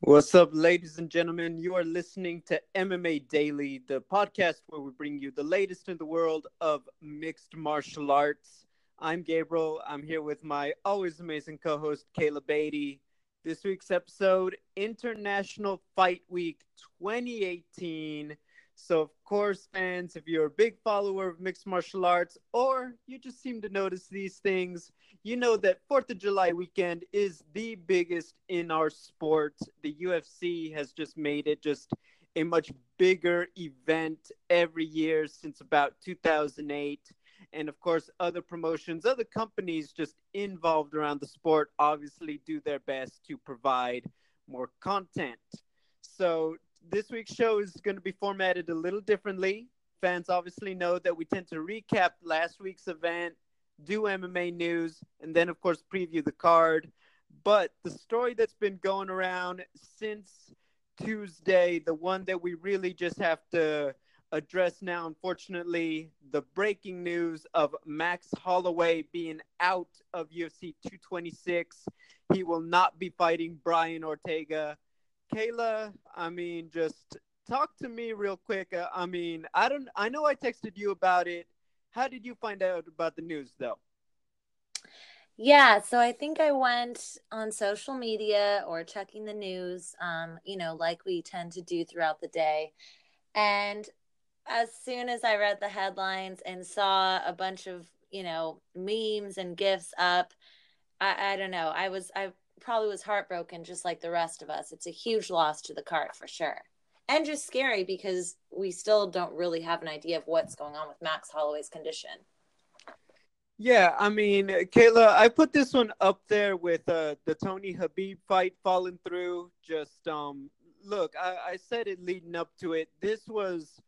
What's up, ladies and gentlemen? You are listening to MMA Daily, the podcast where we bring you the latest in the world of mixed martial arts. I'm Gabriel. I'm here with my always amazing co host, Kayla Beatty. This week's episode International Fight Week 2018. So, of course, fans, if you're a big follower of mixed martial arts or you just seem to notice these things, you know that 4th of July weekend is the biggest in our sport. The UFC has just made it just a much bigger event every year since about 2008. And of course, other promotions, other companies just involved around the sport obviously do their best to provide more content. So, this week's show is going to be formatted a little differently. Fans obviously know that we tend to recap last week's event, do MMA news, and then, of course, preview the card. But the story that's been going around since Tuesday, the one that we really just have to address now, unfortunately, the breaking news of Max Holloway being out of UFC 226. He will not be fighting Brian Ortega. Kayla, I mean, just talk to me real quick. Uh, I mean, I don't, I know I texted you about it. How did you find out about the news, though? Yeah, so I think I went on social media or checking the news, um, you know, like we tend to do throughout the day. And as soon as I read the headlines and saw a bunch of, you know, memes and gifs up, I, I don't know. I was, I probably was heartbroken just like the rest of us. It's a huge loss to the cart for sure. And just scary because we still don't really have an idea of what's going on with Max Holloway's condition. Yeah, I mean, Kayla, I put this one up there with uh, the Tony Khabib fight falling through. Just um, look, I, I said it leading up to it. This was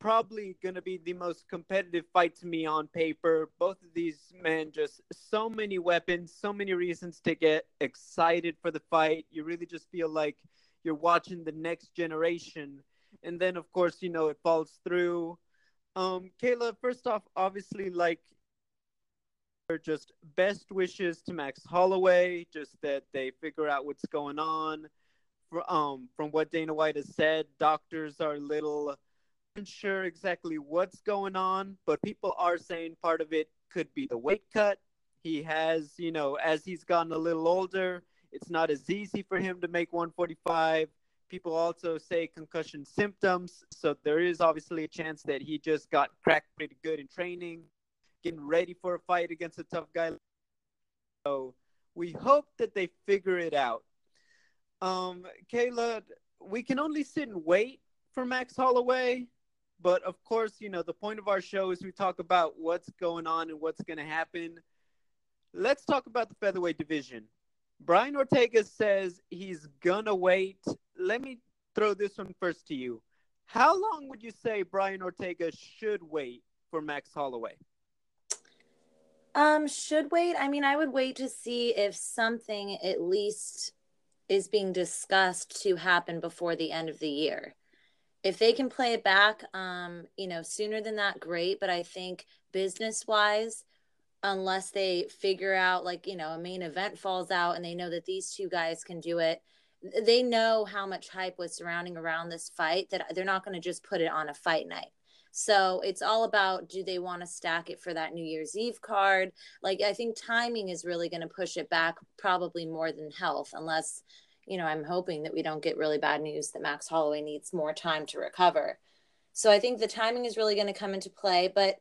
probably going to be the most competitive fight to me on paper. Both of these men just so many weapons, so many reasons to get excited for the fight. You really just feel like you're watching the next generation. And then of course, you know, it falls through. Um Kayla, first off, obviously like just best wishes to Max Holloway, just that they figure out what's going on. Um, from what Dana White has said, doctors are little sure exactly what's going on, but people are saying part of it could be the weight cut. He has, you know, as he's gotten a little older, it's not as easy for him to make 145. People also say concussion symptoms. So there is obviously a chance that he just got cracked pretty good in training, getting ready for a fight against a tough guy. So we hope that they figure it out. Um, Kayla, we can only sit and wait for Max Holloway. But of course, you know, the point of our show is we talk about what's going on and what's going to happen. Let's talk about the featherweight division. Brian Ortega says he's going to wait. Let me throw this one first to you. How long would you say Brian Ortega should wait for Max Holloway? Um, should wait. I mean, I would wait to see if something at least is being discussed to happen before the end of the year if they can play it back um you know sooner than that great. But i think business wise unless they figure out like you know a main event falls out and they know that these two guys can do it they know how much hype was surrounding around this fight that they're not going to just put it on a fight night. So it's all about do they want to stack it for that new year's eve card? Like i think timing is really going to push it back probably more than health unless you know, I'm hoping that we don't get really bad news that Max Holloway needs more time to recover. So I think the timing is really going to come into play. But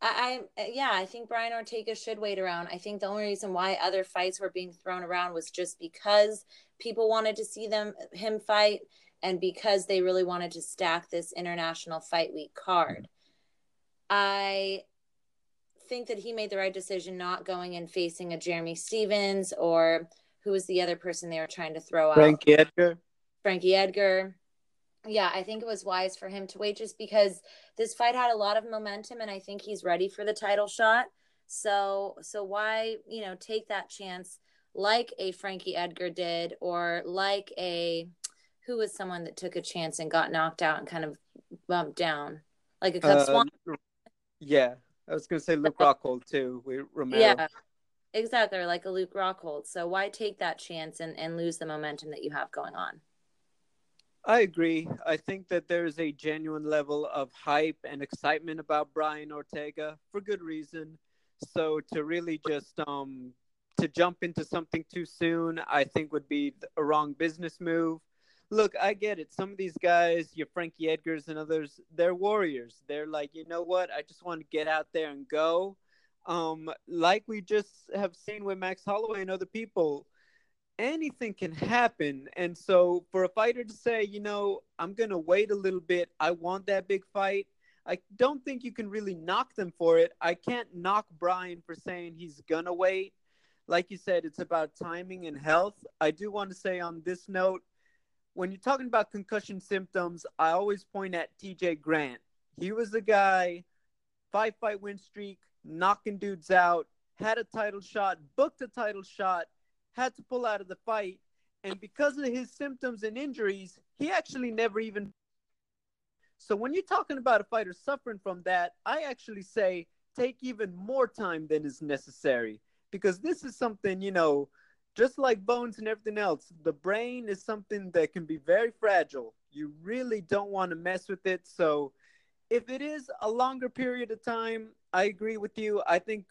I, I, yeah, I think Brian Ortega should wait around. I think the only reason why other fights were being thrown around was just because people wanted to see them him fight and because they really wanted to stack this international fight week card. I think that he made the right decision not going and facing a Jeremy Stephens or who was the other person they were trying to throw out? Frankie Edgar. Frankie Edgar. Yeah, I think it was wise for him to wait just because this fight had a lot of momentum and I think he's ready for the title shot. So so why, you know, take that chance like a Frankie Edgar did or like a who was someone that took a chance and got knocked out and kind of bumped down? Like a Cub uh, Swan. Yeah. I was gonna say Luke Rockhold too. We Romero. Yeah, Exactly, like a Luke Rockhold. So why take that chance and, and lose the momentum that you have going on? I agree. I think that there is a genuine level of hype and excitement about Brian Ortega for good reason. So to really just um to jump into something too soon, I think would be a wrong business move. Look, I get it. Some of these guys, your Frankie Edgars and others, they're warriors. They're like, you know what? I just want to get out there and go. Um, like we just have seen with Max Holloway and other people, anything can happen. And so for a fighter to say, you know, I'm going to wait a little bit, I want that big fight, I don't think you can really knock them for it. I can't knock Brian for saying he's going to wait. Like you said, it's about timing and health. I do want to say on this note, when you're talking about concussion symptoms, I always point at TJ Grant. He was the guy, five fight win streak, knocking dudes out, had a title shot, booked a title shot, had to pull out of the fight. And because of his symptoms and injuries, he actually never even. So when you're talking about a fighter suffering from that, I actually say take even more time than is necessary because this is something, you know, just like bones and everything else, the brain is something that can be very fragile. You really don't want to mess with it. So if it is a longer period of time, I agree with you. I think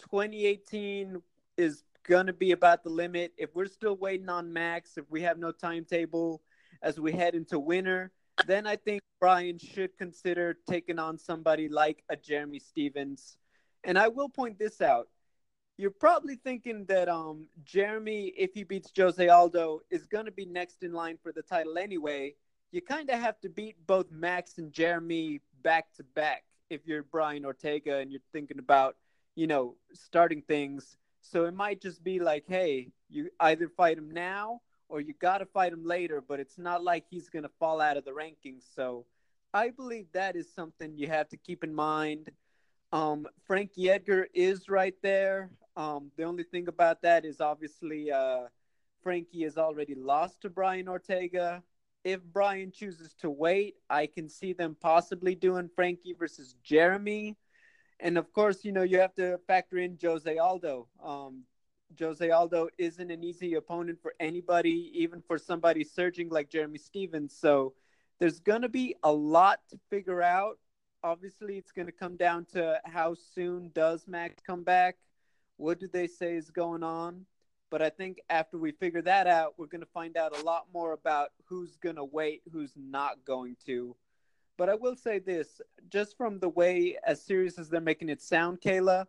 2018 is going to be about the limit. If we're still waiting on Max, if we have no timetable as we head into winter, then I think Brian should consider taking on somebody like a Jeremy Stephens. And I will point this out. You're probably thinking that um, Jeremy, if he beats Jose Aldo, is going to be next in line for the title anyway. You kind of have to beat both Max and Jeremy back to back if you're Brian Ortega and you're thinking about, you know, starting things so it might just be like, hey, you either fight him now or you got to fight him later, but it's not like he's going to fall out of the rankings. So I believe that is something you have to keep in mind. Um, Frankie Edgar is right there. Um, the only thing about that is obviously uh, Frankie has already lost to Brian Ortega. If Brian chooses to wait, I can see them possibly doing Frankie versus Jeremy and of course, you know, you have to factor in Jose Aldo. Um, Jose Aldo isn't an easy opponent for anybody, even for somebody surging like Jeremy Stephens. So there's going to be a lot to figure out. Obviously, it's going to come down to how soon does Max come back? What do they say is going on? But I think after we figure that out, we're going to find out a lot more about who's going to wait, who's not going to. But I will say this just from the way, as serious as they're making it sound, Kayla,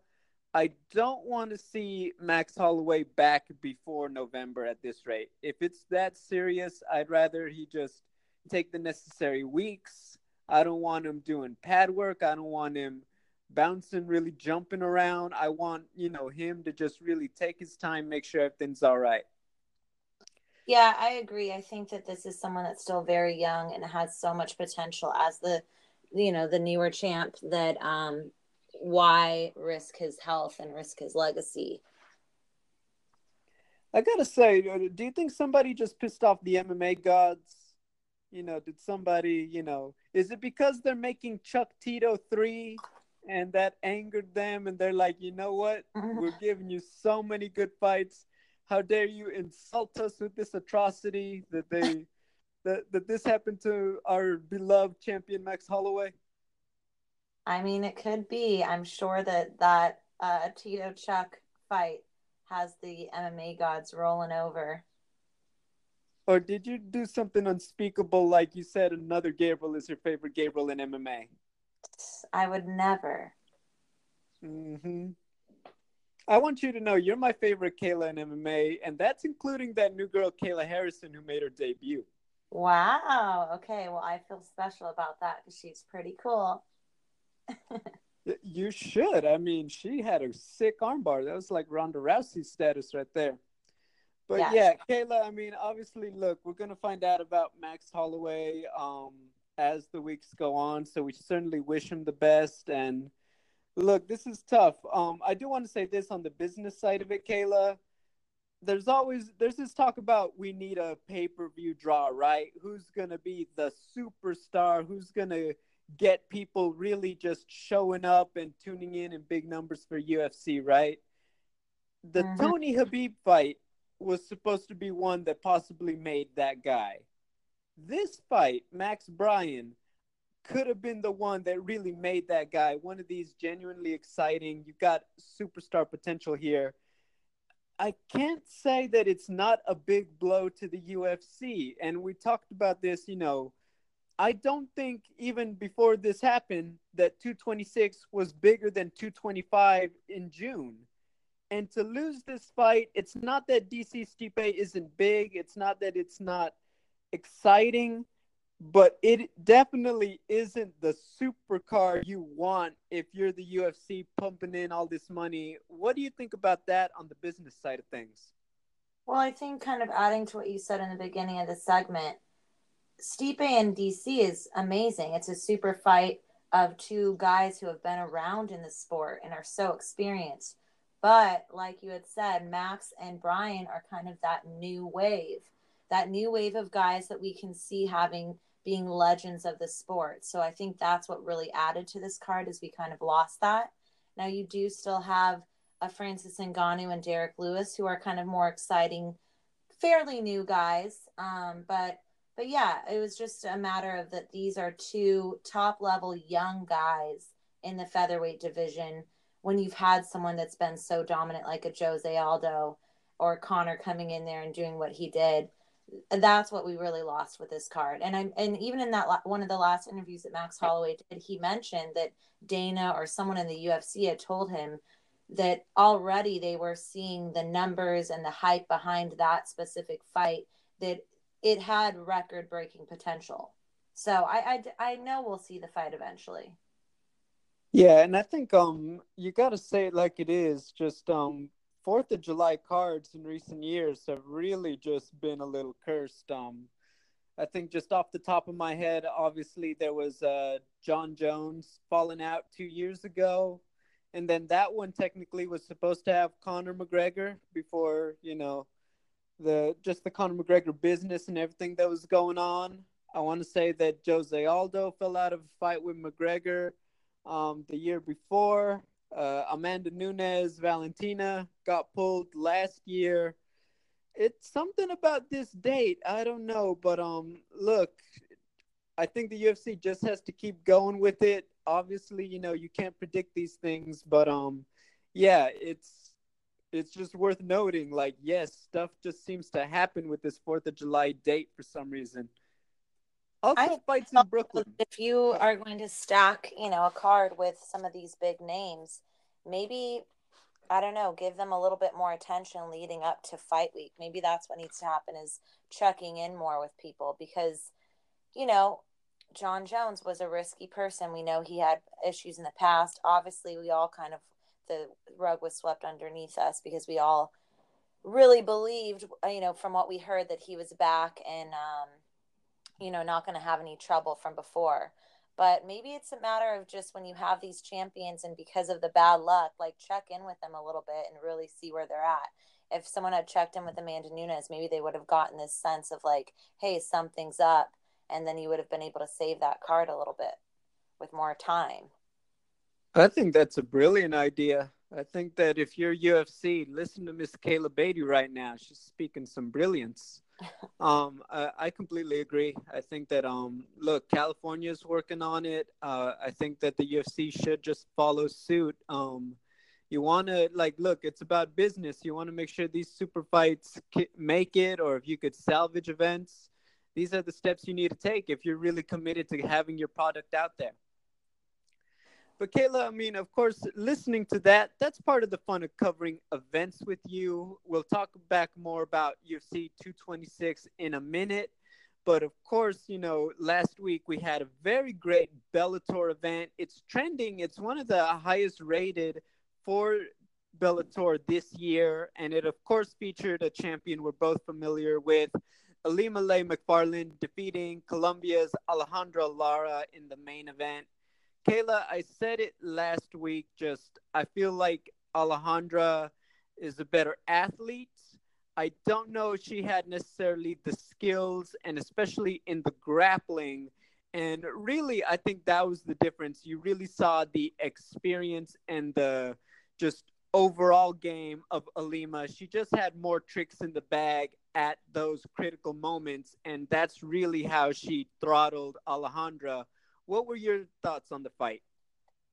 I don't want to see Max Holloway back before November at this rate. If it's that serious, I'd rather he just take the necessary weeks. I don't want him doing pad work. I don't want him bouncing, really jumping around. I want, you know, him to just really take his time, make sure everything's all right. Yeah, I agree. I think that this is someone that's still very young and has so much potential as the, you know, the newer champ that um, why risk his health and risk his legacy? I gotta say, uh, do you think somebody just pissed off the MMA gods? You know, did somebody, you know, is it because they're making Chuck Tito three and that angered them and they're like, you know what? We're giving you so many good fights how dare you insult us with this atrocity that they that, that this happened to our beloved champion Max Holloway? I mean, it could be. I'm sure that that uh, Tito Chuck fight has the MMA gods rolling over. Or did you do something unspeakable like you said another Gabriel is your favorite Gabriel in MMA? I would never. Mm-hmm. I want you to know you're my favorite Kayla in MMA, and that's including that new girl Kayla Harrison who made her debut. Wow. Okay. Well, I feel special about that because she's pretty cool. you should. I mean, she had a sick armbar. That was like Ronda Rousey status right there. But yeah. yeah, Kayla. I mean, obviously, look, we're gonna find out about Max Holloway um, as the weeks go on. So we certainly wish him the best and Look, this is tough. Um, I do want to say this on the business side of it, Kayla. There's always there's this talk about we need a pay per view draw, right? Who's gonna be the superstar? Who's gonna get people really just showing up and tuning in in big numbers for UFC, right? The mm-hmm. Tony Khabib fight was supposed to be one that possibly made that guy. This fight, Max Brian, could have been the one that really made that guy one of these genuinely exciting. You got superstar potential here. I can't say that it's not a big blow to the UFC. And we talked about this, you know, I don't think even before this happened that 226 was bigger than 225 in June. And to lose this fight, it's not that DC Stipe isn't big, it's not that it's not exciting, but it definitely isn't the supercar you want if you're the UFC pumping in all this money. What do you think about that on the business side of things? Well, I think kind of adding to what you said in the beginning of the segment, Stipe and DC is amazing. It's a super fight of two guys who have been around in the sport and are so experienced. But like you had said, Max and Brian are kind of that new wave, that new wave of guys that we can see having being legends of the sport. So I think that's what really added to this card is we kind of lost that. Now you do still have a Francis Ngannou and Derrick Lewis who are kind of more exciting, fairly new guys. Um, but but yeah, it was just a matter of that these are two top level young guys in the featherweight division when you've had someone that's been so dominant like a Jose Aldo or Conor coming in there and doing what he did that's what we really lost with this card. And I'm and even in that one of the last interviews that Max Holloway did, he mentioned that Dana or someone in the UFC had told him that already they were seeing the numbers and the hype behind that specific fight that it had record breaking potential. So I, I I know we'll see the fight eventually. Yeah, and I think um you got to say it like it is. Just um Fourth of July cards in recent years have really just been a little cursed. Um, I think just off the top of my head, obviously there was uh, Jon Jones falling out two years ago, and then that one technically was supposed to have Conor McGregor before you know the just the Conor McGregor business and everything that was going on. I want to say that Jose Aldo fell out of a fight with McGregor um, the year before. Uh, Amanda Nunes, Valentina got pulled last year. It's something about this date. I don't know, but um, look, I think the UFC just has to keep going with it. Obviously, you know you can't predict these things, but um, yeah, it's it's just worth noting. Like, yes, stuff just seems to happen with this Fourth of July date for some reason. Also, fights in Brooklyn. If you are going to stack, you know, a card with some of these big names, maybe I don't know, give them a little bit more attention leading up to fight week. Maybe that's what needs to happen is checking in more with people because, you know, Jon Jones was a risky person. We know he had issues in the past. Obviously, we all kind of the rug was swept underneath us because we all really believed, you know, from what we heard that he was back and um, you know, not going to have any trouble from before. But maybe it's a matter of just when you have these champions and because of the bad luck, like check in with them a little bit and really see where they're at. If someone had checked in with Amanda Nunes, maybe they would have gotten this sense of like, hey, something's up. And then you would have been able to save that card a little bit with more time. I think that's a brilliant idea. I think that if you're UFC, listen to Miss Kayla Beatty right now. She's speaking some brilliance um, I, I, completely agree. I think that um, look, California is working on it. Uh, I think that the UFC should just follow suit. Um, you want to like look, it's about business. You want to make sure these super fights make it, or if you could salvage events. These are the steps you need to take if you're really committed to having your product out there. But Kayla, I mean, of course, listening to that, that's part of the fun of covering events with you. We'll talk back more about UFC 226 in a minute. But of course, you know, last week we had a very great Bellator event. It's trending, it's one of the highest rated for Bellator this year. And it, of course, featured a champion we're both familiar with, Ilima-Lei Macfarlane, defeating Colombia's Alejandra Lara in the main event. Kayla, I said it last week. Just I feel like Alejandra is a better athlete. I don't know if she had necessarily the skills, and especially in the grappling. And really, I think that was the difference. You really saw the experience and the just overall game of Ilima. She just had more tricks in the bag at those critical moments, and that's really how she throttled Alejandra. What were your thoughts on the fight?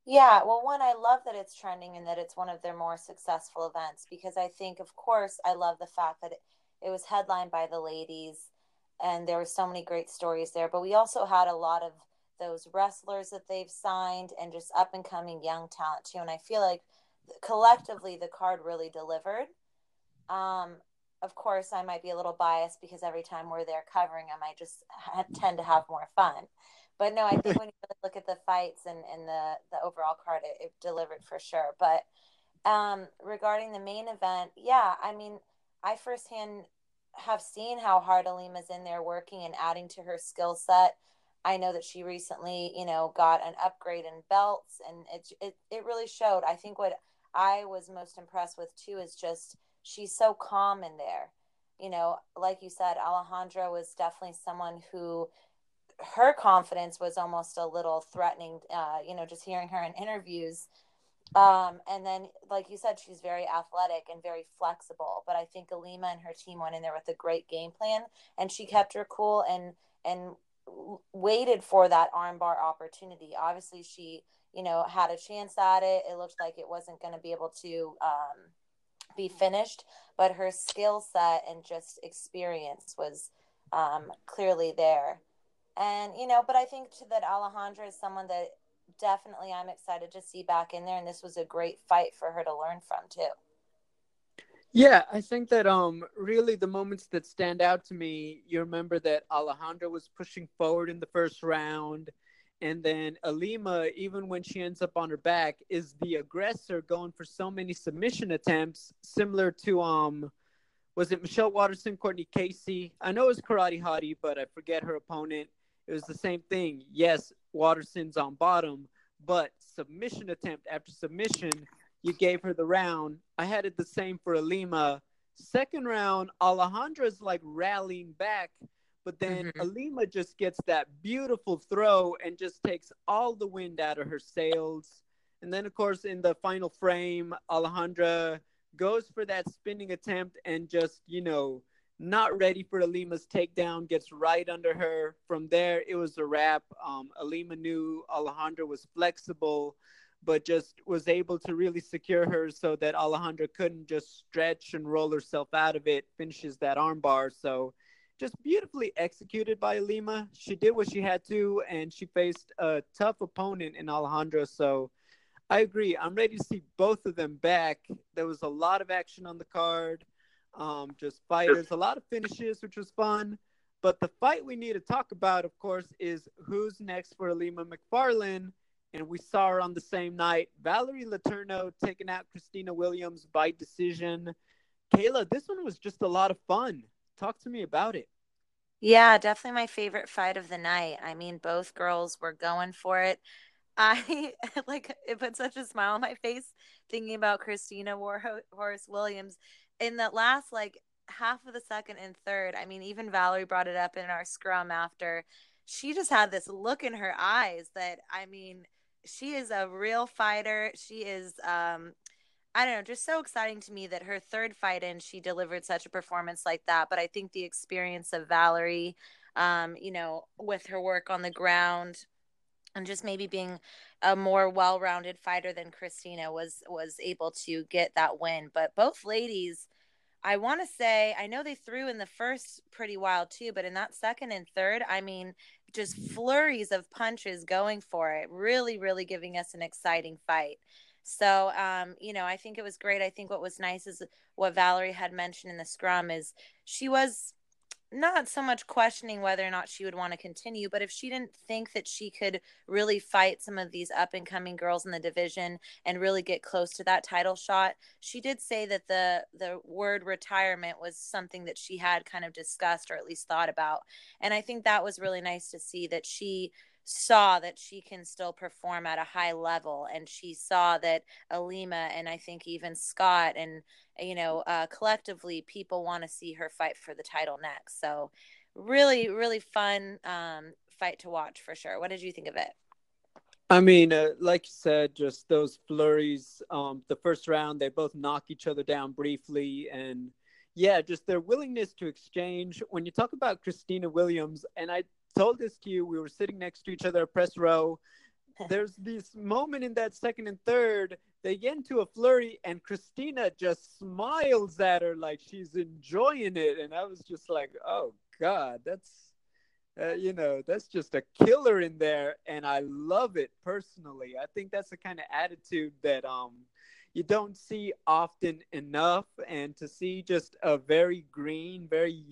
Yeah, well, one, I love that it's trending and that it's one of their more successful events because I think, of course, I love the fact that it, it was headlined by the ladies and there were so many great stories there. But we also had a lot of those wrestlers that they've signed and just up and coming young talent too. And I feel like collectively the card really delivered. Um, of course, I might be a little biased because every time we're there covering, them, I just tend to have more fun. But no, I think when you really look at the fights and, and the, the overall card, it, it delivered for sure. But um, regarding the main event, yeah, I mean, I firsthand have seen how hard Ilima's in there working and adding to her skill set. I know that she recently, you know, got an upgrade in belts, and it, it it really showed. I think what I was most impressed with too is just she's so calm in there. You know, like you said, Alejandra was definitely someone who her confidence was almost a little threatening. Uh, you know, just hearing her in interviews. Um, and then, like you said, she's very athletic and very flexible. But I think Ilima and her team went in there with a great game plan, and she kept her cool and and waited for that armbar opportunity. Obviously, she you know had a chance at it. It looked like it wasn't going to be able to um, be finished, but her skill set and just experience was um, clearly there. And, you know, but I think that Alejandra is someone that definitely I'm excited to see back in there. And this was a great fight for her to learn from, too. Yeah, I think that um really the moments that stand out to me, you remember that Alejandra was pushing forward in the first round, and then Ilima, even when she ends up on her back, is the aggressor going for so many submission attempts, similar to um was it Michelle Waterson, Courtney Casey? I know it was Karate Hottie, but I forget her opponent. It was the same thing. Yes, Waterson's on bottom, but submission attempt after submission, you gave her the round. I had it the same for Ilima. Second round, Alejandra's like rallying back, but then mm-hmm. Ilima just gets that beautiful throw and just takes all the wind out of her sails. And then, of course, in the final frame, Alejandra goes for that spinning attempt and just, you know, not ready for Ilima's takedown, gets right under her. From there, it was a wrap. Um, Ilima knew Alejandra was flexible, but just was able to really secure her so that Alejandra couldn't just stretch and roll herself out of it, finishes that armbar. So just beautifully executed by Ilima. She did what she had to, and she faced a tough opponent in Alejandra. So I agree. I'm ready to see both of them back. There was a lot of action on the card um, just fighters, a lot of finishes, which was fun. But the fight we need to talk about, of course, is who's next for Ilima Macfarlane. And we saw her on the same night. Valerie Letourneau taking out Christina Williams by decision. Kayla, this one was just a lot of fun. Talk to me about it. Yeah, definitely my favorite fight of the night. I mean, both girls were going for it. I like it put such a smile on my face thinking about Christina Warhorse Williams in that last like half of the second and third, I mean, even Valerie brought it up in our scrum after. She just had this look in her eyes that I mean, she is a real fighter. She is um I don't know, just so exciting to me that her third fight in she delivered such a performance like that. But I think the experience of Valerie, um, you know, with her work on the ground and just maybe being a more well-rounded fighter than Christina was was able to get that win. But both ladies, I want to say, I know they threw in the first pretty wild too, but in that second and third, I mean, just flurries of punches going for it, really, really giving us an exciting fight. So, um, you know, I think it was great. I think what was nice is what Valerie had mentioned in the scrum is she was not so much questioning whether or not she would want to continue, but if she didn't think that she could really fight some of these up and coming girls in the division and really get close to that title shot, she did say that the the word retirement was something that she had kind of discussed or at least thought about. And I think that was really nice to see that she saw that she can still perform at a high level and she saw that Ilima and I think even Scott and you know uh, collectively people want to see her fight for the title next so really really fun um, fight to watch for sure what did you think of it I mean, uh, like you said, just those flurries. Um, the first round, they both knock each other down briefly, and yeah, just their willingness to exchange. When you talk about Christina Williams, and I told this to you, we were sitting next to each other, at press row. There's this moment in that second and third, they get into a flurry, and Christina just smiles at her like she's enjoying it, and I was just like, oh god, that's uh, you know, that's just a killer in there, and I love it personally. I think that's the kind of attitude that um you don't see often enough, and to see just a very green, very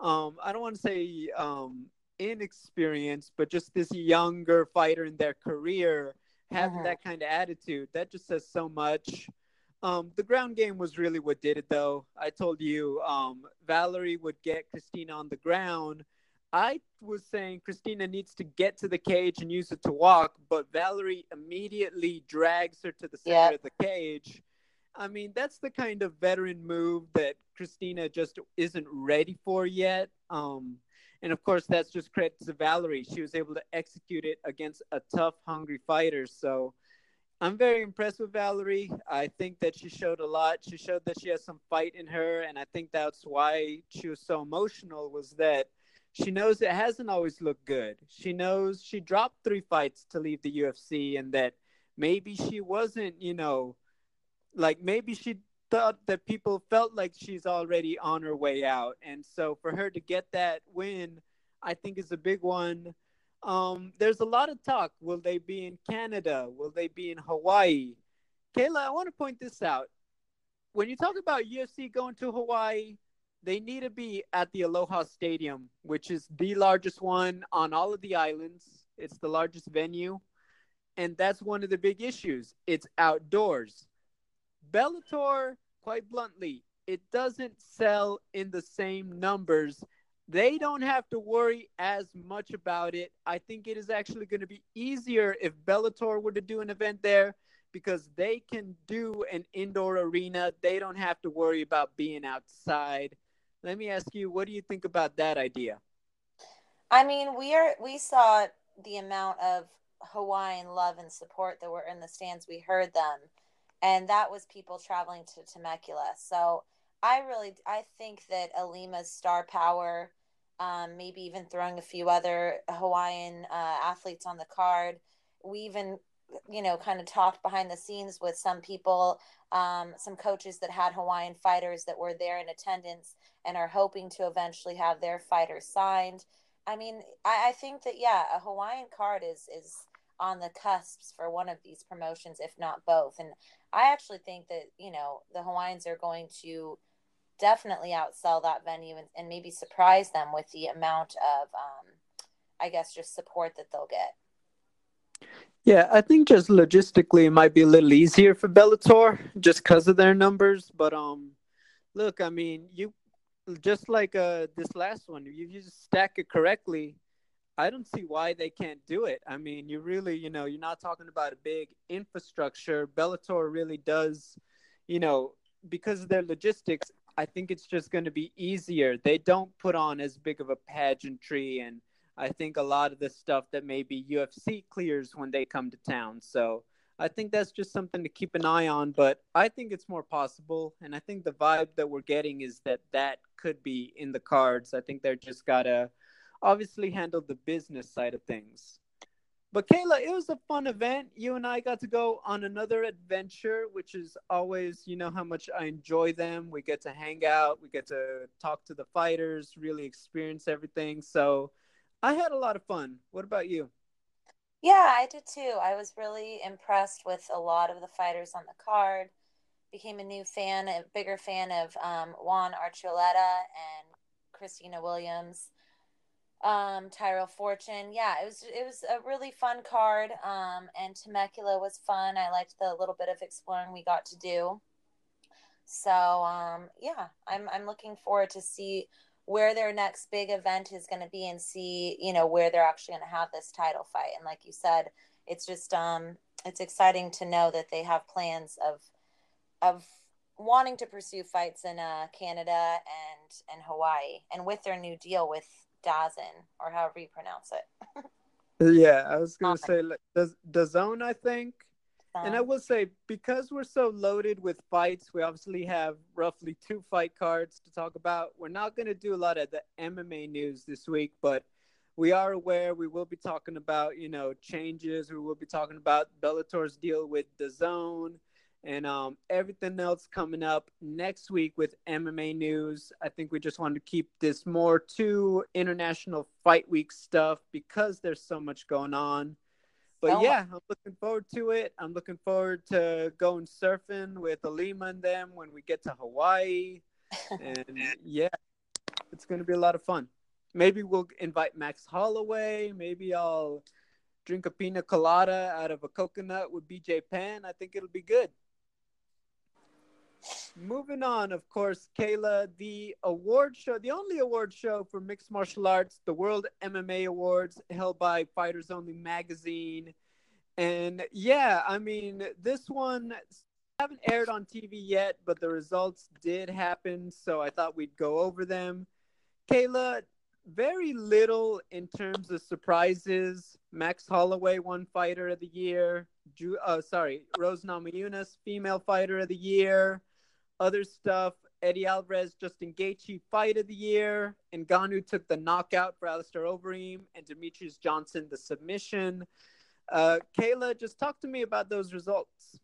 um I don't want to say um inexperienced, but just this younger fighter in their career having uh-huh. that kind of attitude that just says so much. Um, the ground game was really what did it, though. I told you um, Valerie would get Christina on the ground I was saying Christina needs to get to the cage and use it to walk, but Valerie immediately drags her to the center yeah. of the cage. I mean, that's the kind of veteran move that Christina just isn't ready for yet. Um, and of course, that's just credit to Valerie. She was able to execute it against a tough, hungry fighter. So I'm very impressed with Valerie. I think that she showed a lot. She showed that she has some fight in her, and I think that's why she was so emotional. Was that she knows it hasn't always looked good. She knows she dropped three fights to leave the UFC and that maybe she wasn't, you know, like maybe she thought that people felt like she's already on her way out. And so for her to get that win, I think is a big one. Um, there's a lot of talk. Will they be in Canada? Will they be in Hawaii? Kayla, I want to point this out. When you talk about UFC going to Hawaii, they need to be at the Aloha Stadium, which is the largest one on all of the islands. It's the largest venue. And that's one of the big issues. It's outdoors. Bellator, quite bluntly, it doesn't sell in the same numbers. They don't have to worry as much about it. I think it is actually going to be easier if Bellator were to do an event there because they can do an indoor arena. They don't have to worry about being outside let me ask you, what do you think about that idea? I mean, we are we saw the amount of Hawaiian love and support that were in the stands. We heard them, and that was people traveling to Temecula. So I really I think that Ilima's star power, um, maybe even throwing a few other Hawaiian uh, athletes on the card. We even you know kind of talked behind the scenes with some people um, some coaches that had hawaiian fighters that were there in attendance and are hoping to eventually have their fighters signed i mean i, I think that yeah a hawaiian card is is on the cusps for one of these promotions if not both and i actually think that you know the hawaiians are going to definitely outsell that venue and, and maybe surprise them with the amount of um, i guess just support that they'll get yeah, I think just logistically it might be a little easier for Bellator just because of their numbers. But um, look, I mean, you just like uh this last one, if you just stack it correctly, I don't see why they can't do it. I mean, you really, you know, you're not talking about a big infrastructure. Bellator really does, you know, because of their logistics. I think it's just going to be easier. They don't put on as big of a pageantry and I think a lot of the stuff that maybe UFC clears when they come to town. So I think that's just something to keep an eye on. But I think it's more possible, and I think the vibe that we're getting is that that could be in the cards. I think they're just gotta obviously handle the business side of things. But Kayla, it was a fun event. You and I got to go on another adventure, which is always, you know, how much I enjoy them. We get to hang out, we get to talk to the fighters, really experience everything. So I had a lot of fun. What about you? Yeah, I did too. I was really impressed with a lot of the fighters on the card. Became a new fan, a bigger fan of um, Juan Archuleta and Christina Williams, um, Tyrell Fortune. Yeah, it was it was a really fun card. Um, and Temecula was fun. I liked the little bit of exploring we got to do. So um, yeah, I'm I'm looking forward to see where their next big event is going to be and see you know where they're actually going to have this title fight and like you said it's just um it's exciting to know that they have plans of of wanting to pursue fights in uh, Canada and and Hawaii and with their new deal with DAZN or however you pronounce it. Yeah, I was gonna say the zone I think. And I will say, because we're so loaded with fights, we obviously have roughly two fight cards to talk about. We're not going to do a lot of the MMA news this week, but we are aware we will be talking about, you know, changes. We will be talking about Bellator's deal with DAZN and um, everything else coming up next week with MMA news. I think we just wanted to keep this more to international fight week stuff because there's so much going on but yeah, I'm looking forward to it. I'm looking forward to going surfing with Ilima and them when we get to Hawaii. and yeah, it's going to be a lot of fun. Maybe we'll invite Max Holloway. Maybe I'll drink a pina colada out of a coconut with BJ Penn. I think it'll be good. Moving on, of course, Kayla, the award show, the only award show for mixed martial arts, the World MMA Awards, held by Fighters Only Magazine. And yeah, I mean, this one haven't aired on TV yet, but the results did happen, so I thought we'd go over them. Kayla, very little in terms of surprises. Max Holloway won Fighter of the Year. Ju- uh, sorry, Rose Namajunas, Female Fighter of the Year. Other stuff, Eddie Alvarez, Justin Gaethje, Fight of the Year. and Ngannou took the knockout for Alistair Overeem, and Demetrious Johnson the submission. Uh, Kayla, just talk to me about those results.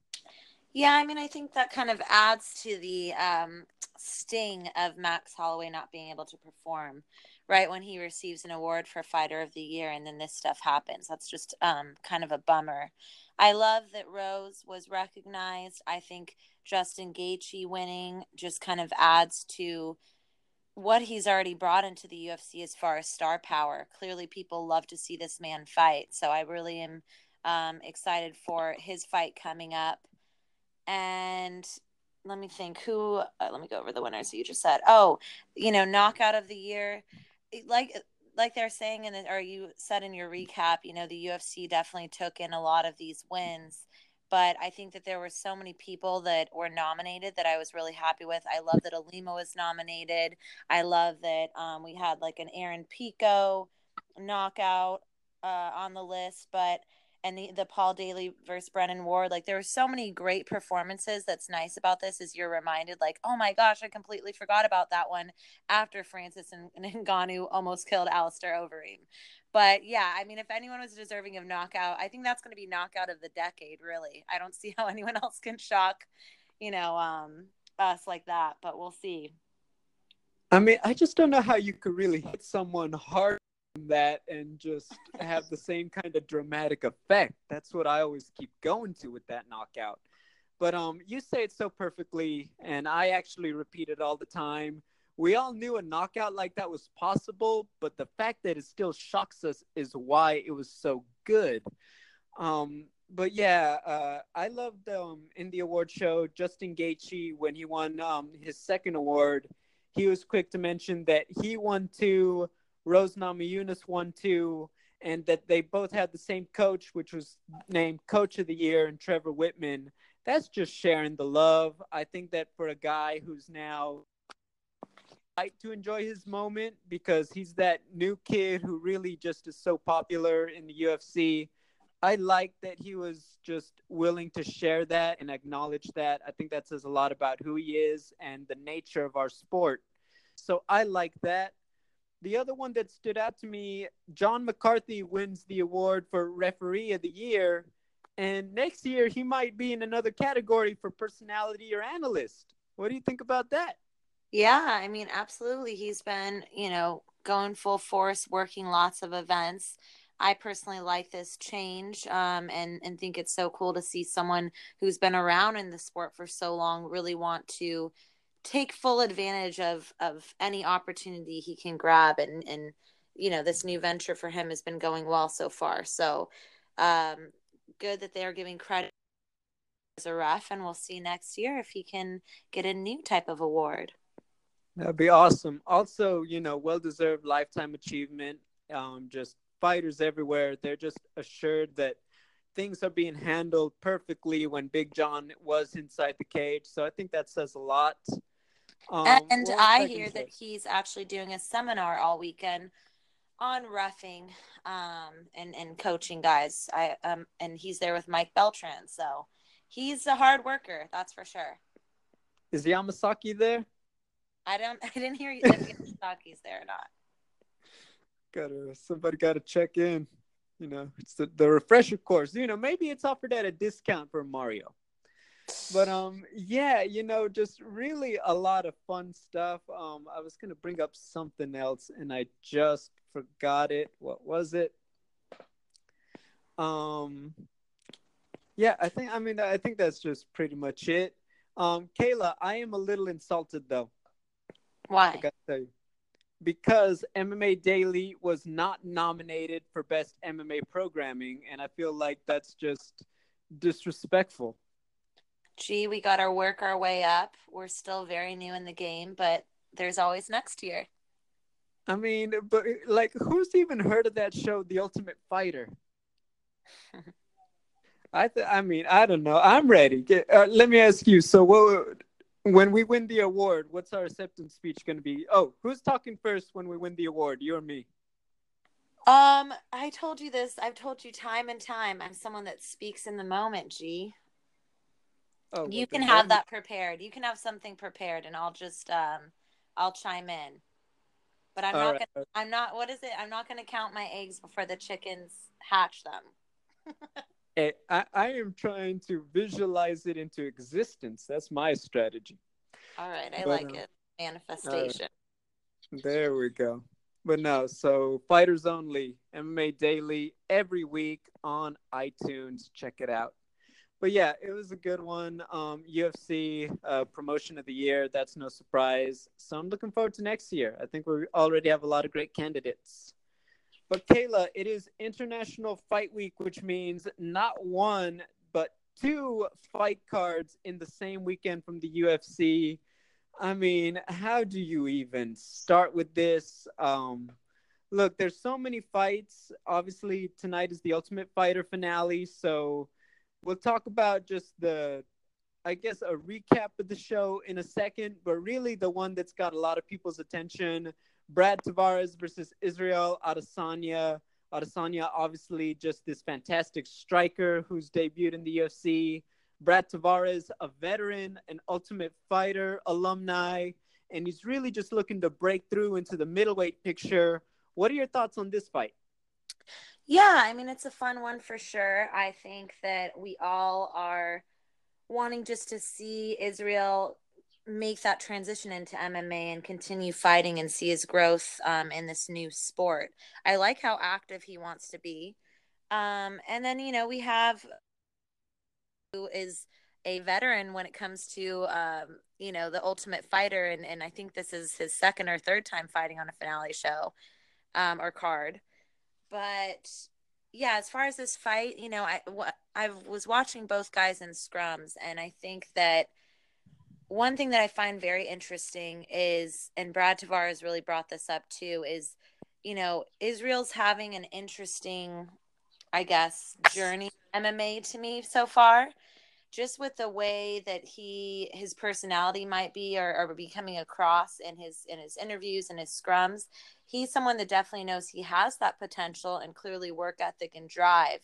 Yeah, I mean, I think that kind of adds to the um, sting of Max Holloway not being able to perform right when he receives an award for Fighter of the Year, and then this stuff happens. That's just um, kind of a bummer. I love that Rose was recognized. I think Justin Gaethje winning just kind of adds to what he's already brought into the UFC as far as star power. Clearly, people love to see this man fight. So I really am um, excited for his fight coming up. And let me think who, uh, let me go over the winners you just said. Oh, you know, knockout of the year. Like, like they're saying in the, or you said in your recap, you know, the UFC definitely took in a lot of these wins but I think that there were so many people that were nominated that I was really happy with. I love that Ilima was nominated. I love that um, we had like an Aaron Pico knockout uh, on the list, but and the, the Paul Daley versus Brennan Ward. Like there were so many great performances. That's nice about this is you're reminded like, oh my gosh, I completely forgot about that one after Francis and, and Ngannou almost killed Alistair Overeem. But yeah, I mean, if anyone was deserving of knockout, I think that's going to be knockout of the decade. Really, I don't see how anyone else can shock, you know, um, us like that. But we'll see. I mean, I just don't know how you could really hit someone hard that and just have the same kind of dramatic effect. That's what I always keep going to with that knockout. But um, you say it so perfectly, and I actually repeat it all the time we all knew a knockout like that was possible, but the fact that it still shocks us is why it was so good. Um, but yeah, uh, I loved um, in the award show Justin Gaethje when he won um, his second award. He was quick to mention that he won two, Rose Namajunas won two, and that they both had the same coach, which was named Coach of the Year, and Trevor Wittman. That's just sharing the love. I think that for a guy who's now like to enjoy his moment because he's that new kid who really just is so popular in the UFC. I like that he was just willing to share that and acknowledge that. I think that says a lot about who he is and the nature of our sport. So I like that. The other one that stood out to me, John McCarthy wins the award for referee of the year. And next year, he might be in another category for personality or analyst. What do you think about that? Yeah, I mean, absolutely. He's been, you know, going full force, working lots of events. I personally like this change um, and, and think it's so cool to see someone who's been around in the sport for so long really want to take full advantage of, of any opportunity he can grab. And, and, you know, this new venture for him has been going well so far. So um, good that they're giving credit as a ref, and we'll see next year if he can get a new type of award. That'd be awesome. Also, you know, well deserved lifetime achievement. Um, just fighters everywhere. They're just assured that things are being handled perfectly when Big John was inside the cage. So I think that says a lot. Um, and I hear that he's actually doing a seminar all weekend on roughing um, and and coaching guys. I um and he's there with Mike Beltran, so he's a hard worker. That's for sure. Is Yamasaki there? I don't. I didn't hear if Yamasaki's there or not. Gotta somebody gotta check in. You know, it's the, the refresher course. You know, maybe it's offered at a discount for Mario. But um, yeah, you know, just really a lot of fun stuff. Um, I was gonna bring up something else, and I just forgot it. What was it? Um, yeah, I think. I mean, I think that's just pretty much it. Um, Kayla, I am a little insulted though. Why? I gotta tell you. Because MMA Daily was not nominated for Best MMA Programming, and I feel like that's just disrespectful. Gee, we got to work our way up. We're still very new in the game, but there's always next year. I mean, but like, who's even heard of that show, The Ultimate Fighter? I th- I mean, I don't know. I'm ready. Get, uh, let me ask you. So, what when we win the award, what's our acceptance speech going to be? Oh, who's talking first when we win the award? You or me? Um, I told you this. I've told you time and time. I'm someone that speaks in the moment. G. Oh, you can have that prepared. You can have something prepared, and I'll just um, I'll chime in. But I'm All not. Right. Gonna, I'm not. What is it? I'm not going to count my eggs before the chickens hatch them. hey, I, I am trying to visualize it into existence. That's my strategy. All right, I but, like uh, it. Manifestation. There we go. But no, so Fighters Only, MMA Daily, every week on iTunes. Check it out. But yeah, it was a good one. Um, UFC uh, promotion of the year. That's no surprise. So I'm looking forward to next year. I think we already have a lot of great candidates. But Kayla, it is International Fight Week, which means not one, but two fight cards in the same weekend from the UFC. I mean, how do you even start with this? Um, look, there's so many fights. Obviously, tonight is the Ultimate Fighter finale, so we'll talk about just the, I guess, a recap of the show in a second. But really, the one that's got a lot of people's attention Brad Tavares versus Israel Adesanya. Adesanya, obviously, just this fantastic striker who's debuted in the UFC. Brad Tavares, a veteran, an ultimate fighter, alumni, and he's really just looking to break through into the middleweight picture. What are your thoughts on this fight? Yeah, I mean, it's a fun one for sure. I think that we all are wanting just to see Israel make that transition into MMA and continue fighting and see his growth um, in this new sport. I like how active he wants to be. Um, and then, you know, we have who is a veteran when it comes to, um, you know, the ultimate fighter. And, and I think this is his second or third time fighting on a finale show um, or card. But yeah, as far as this fight, you know, I, I was watching both guys in scrums, and I think that – one thing that I find very interesting is, and Brad Tavares really brought this up too, is, you know, Israel's having an interesting, I guess, journey MMA to me so far. Just with the way that he his personality might be or, or becoming across in his in his interviews and his scrums, he's someone that definitely knows he has that potential and clearly work ethic and drive.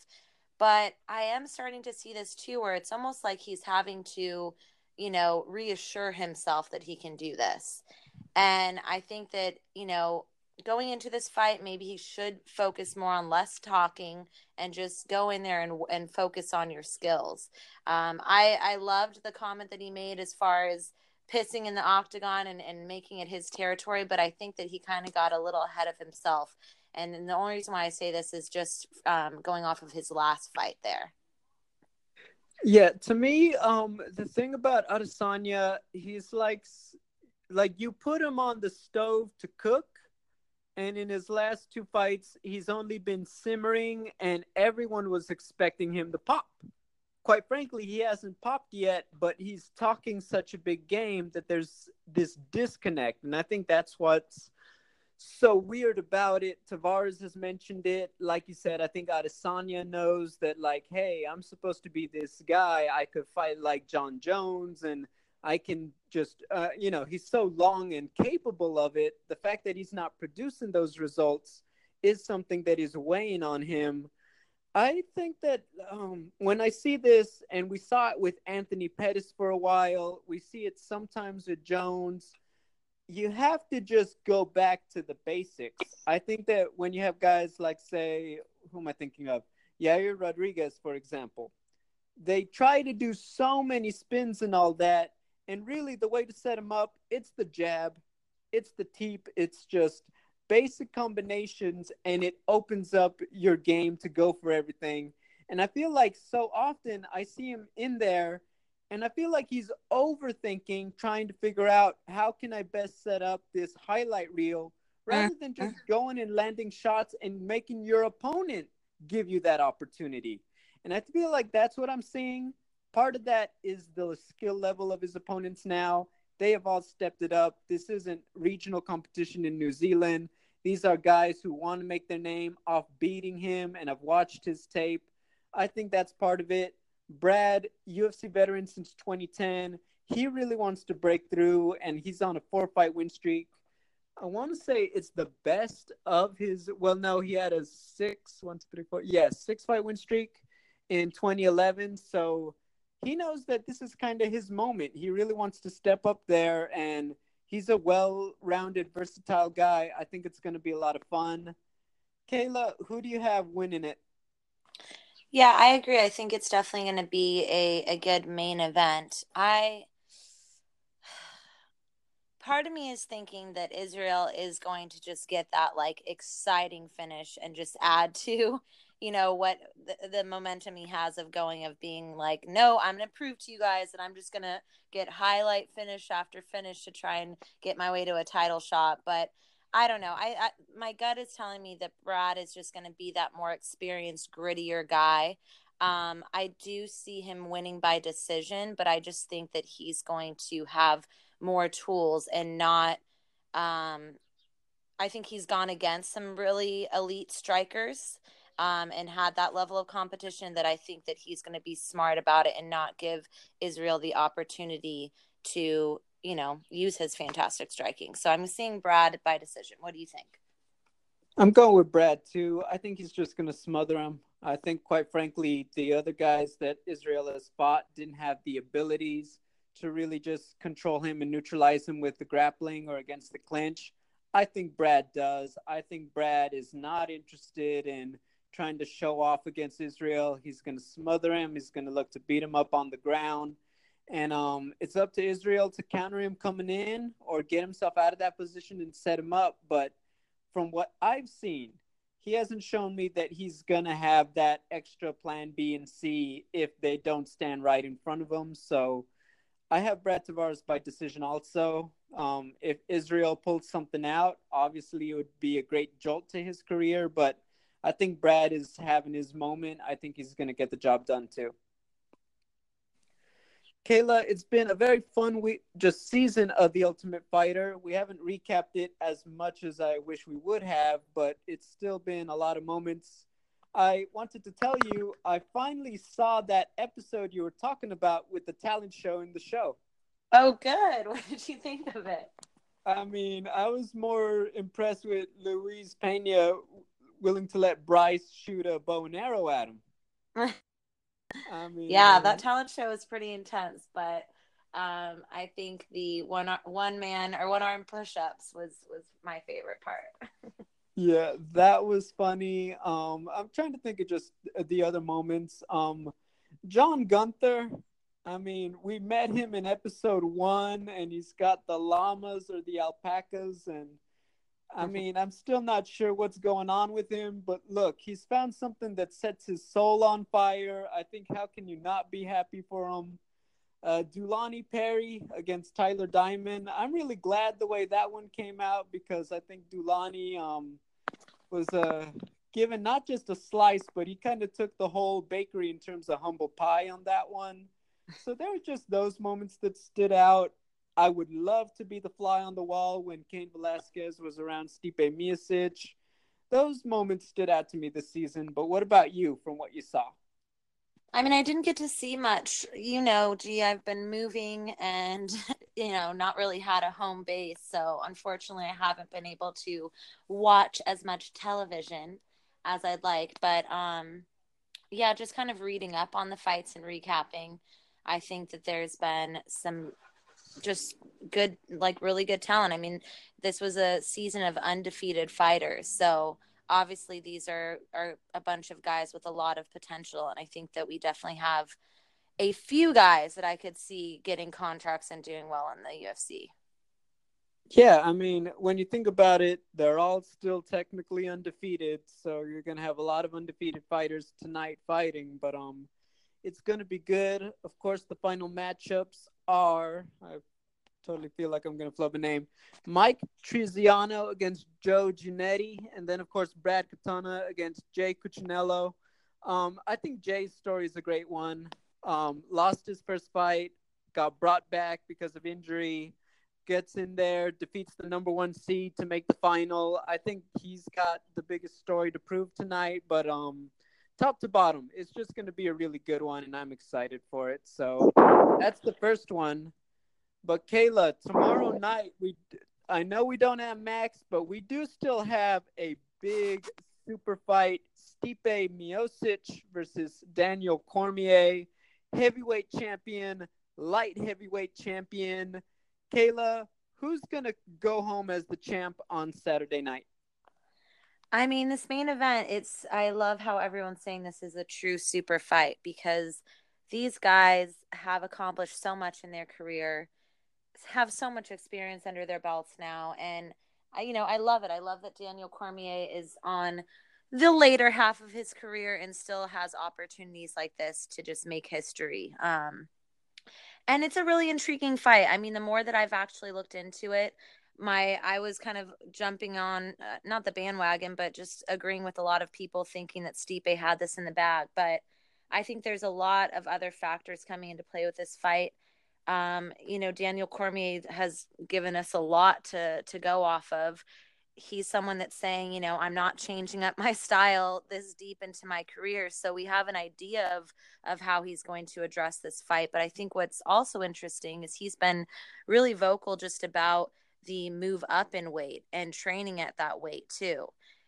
But I am starting to see this too, where it's almost like he's having to you know, reassure himself that he can do this. And I think that, you know, going into this fight, maybe he should focus more on less talking and just go in there and, and focus on your skills. Um, I, I loved the comment that he made as far as pissing in the octagon and, and making it his territory, but I think that he kind of got a little ahead of himself. And the only reason why I say this is just um, going off of his last fight there. Yeah, to me, um, the thing about Adesanya, he's like, like you put him on the stove to cook, and in his last two fights, he's only been simmering, and everyone was expecting him to pop. Quite frankly, he hasn't popped yet, but he's talking such a big game that there's this disconnect, and I think that's what's so weird about it. Tavares has mentioned it. Like you said, I think Adesanya knows that, like, hey, I'm supposed to be this guy. I could fight like Jon Jones and I can just, uh, you know, he's so long and capable of it. The fact that he's not producing those results is something that is weighing on him. I think that um, when I see this, and we saw it with Anthony Pettis for a while, we see it sometimes with Jones. You have to just go back to the basics. I think that when you have guys like, say, who am I thinking of? Yair Rodriguez, for example, they try to do so many spins and all that. And really, the way to set them up, it's the jab, it's the teep, it's just basic combinations, and it opens up your game to go for everything. And I feel like so often I see him in there, and I feel like he's overthinking, trying to figure out how can I best set up this highlight reel rather than just uh-huh. going and landing shots and making your opponent give you that opportunity. And I feel like that's what I'm seeing. Part of that is the skill level of his opponents now. They have all stepped it up. This isn't regional competition in New Zealand. These are guys who want to make their name off beating him and have watched his tape. I think that's part of it. Brad, UFC veteran since 2010, he really wants to break through and he's on a four fight win streak. I want to say it's the best of his. Well, no, he had a six, one, two, three, four. Yeah, six fight win streak in 2011. So he knows that this is kind of his moment. He really wants to step up there, and he's a well rounded, versatile guy. I think it's going to be a lot of fun. Kayla, who do you have winning it? Yeah, I agree. I think it's definitely going to be a, a good main event. I part of me is thinking that Israel is going to just get that like exciting finish and just add to, you know, what the, the momentum he has of going of being like, no, I'm to prove to you guys that I'm just to get highlight finish after finish to try and get my way to a title shot. But I don't know. I, I my gut is telling me that Brad is just to be that more experienced, grittier guy. Um, I do see him winning by decision, but I just think that he's going to have more tools and not um I think he's gone against some really elite strikers um, and had that level of competition that I think that he's going to be smart about it and not give Israel the opportunity to, you know, use his fantastic striking. So I'm seeing Brad by decision. What do you think? I'm going with Brad too. I think he's just going to smother him. I think, quite frankly, the other guys that Israel has fought didn't have the abilities to really just control him and neutralize him with the grappling or against the clinch. I think Brad does. I think Brad is not interested in trying to show off against Israel. He's going to smother him. He's going to look to beat him up on the ground. And um, it's up to Israel to counter him coming in or get himself out of that position and set him up. But from what I've seen, he hasn't shown me that he's going to have that extra plan B and C if they don't stand right in front of him. So I have Brad Tavares by decision also. Um, if Israel pulled something out, obviously it would be a great jolt to his career, but I think Brad is having his moment. I think he's going to get the job done too. Kayla, it's been a very fun week, just season of The Ultimate Fighter. We haven't recapped it as much as I wish we would have, but it's still been a lot of moments I wanted to tell you I finally saw that episode you were talking about with the talent show in the show. Oh, good. What did you think of it? I mean, I was more impressed with Luis Pena willing to let Bryce shoot a bow and arrow at him. I mean, yeah, that talent show was pretty intense, but um, I think the one one man or one arm push ups was was my favorite part. Yeah, that was funny. Um, I'm trying to think of just the other moments. Um, John Gunther. I mean, we met him in episode one, and he's got the llamas or the alpacas, and I mean, I'm still not sure what's going on with him. But look, he's found something that sets his soul on fire. I think how can you not be happy for him? Uh, Dulani Perry against Tyler Diamond. I'm really glad the way that one came out because I think Dulani um, was uh, given not just a slice, but he kind of took the whole bakery in terms of humble pie on that one. So there were just those moments that stood out. I would love to be the fly on the wall when Cain Velasquez was around Stipe Miocic. Those moments stood out to me this season. But what about you from what you saw? I mean, I didn't get to see much. You know, gee, I've been moving and you know, not really had a home base. So unfortunately, I haven't been able to watch as much television as I'd like. But um, yeah, just kind of reading up on the fights and recapping. I think that there's been some just good, like really good talent. I mean, this was a season of undefeated fighters. So obviously these are are a bunch of guys with a lot of potential and I think that we definitely have a few guys that I could see getting contracts and doing well in the UFC. Yeah, I mean, when you think about it, they're all still technically undefeated, so you're gonna have a lot of undefeated fighters tonight fighting. But um, it's gonna be good. Of course, the final matchups are. I totally feel like I'm gonna flub a name. Mike Triziano against Joe Giannetti, and then of course Brad Katona against Jay Cucciniello. Um, I think Jay's story is a great one. Um, lost his first fight, got brought back because of injury, gets in there, defeats the number one seed to make the final. I think he's got the biggest story to prove tonight, but um, top to bottom, it's just going to be a really good one, and I'm excited for it. So that's the first one. But Kayla, tomorrow night we I know we don't have Max, but we do still have a big super fight: Stipe Miocic versus Daniel Cormier, heavyweight champion, light heavyweight champion. Kayla, who's gonna go home as the champ on Saturday night? I mean, this main event, it's I love how everyone's saying this is a true super fight because these guys have accomplished so much in their career have so much experience under their belts now and I, you know i love it. I love that daniel cormier is on the later half of his career and still has opportunities like this to just make history um, and it's a really intriguing fight. I mean the more that i've actually looked into it my i was kind of jumping on uh, not the bandwagon but just agreeing with a lot of people thinking that stipe had this in the bag but i think there's a lot of other factors coming into play with this fight um, you know, Daniel Cormier has given us a lot to to go off of. He's someone that's saying, you know, I'm not changing up my style this deep into my career. So we have an idea of of how he's going to address this fight. But I think what's also interesting is he's been really vocal just about the move up in weight and training at that weight too.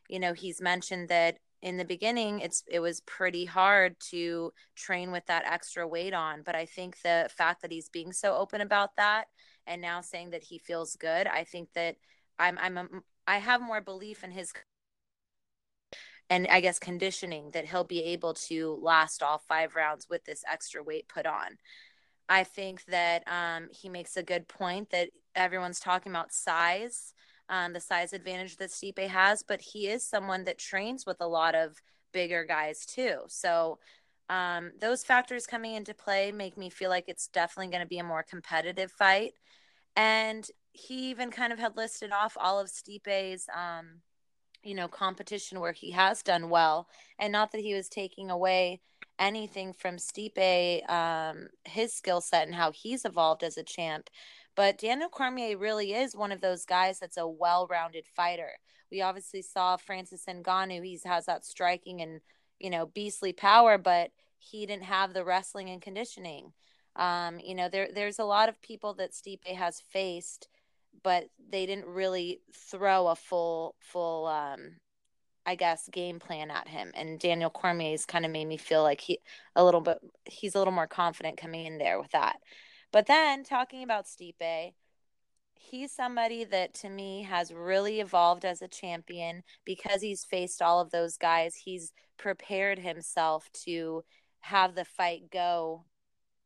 You know, he's mentioned that in the beginning it's it was pretty hard to train with that extra weight on but i think the fact that he's being so open about that and now saying that he feels good i think that i'm i'm a, i have more belief in his and i guess conditioning that he'll be able to last all five rounds with this extra weight put on i think that um, he makes a good point that everyone's talking about size um, the size advantage that Stipe has, but he is someone that trains with a lot of bigger guys too. So um, those factors coming into play make me feel like it's definitely going to be a more competitive fight. And he even kind of had listed off all of Stipe's, um, you know, competition where he has done well, and not that he was taking away anything from Stipe, um, his skill set and how he's evolved as a champ. But Daniel Cormier really is one of those guys that's a well-rounded fighter. We obviously saw Francis Ngannou; he has that striking and you know beastly power, but he didn't have the wrestling and conditioning. Um, you know, there there's a lot of people that Stipe has faced, but they didn't really throw a full full um, I guess game plan at him. And Daniel Cormier's kind of made me feel like he a little bit he's a little more confident coming in there with that. But then talking about Stipe, he's somebody that to me has really evolved as a champion because he's faced all of those guys. He's prepared himself to have the fight go,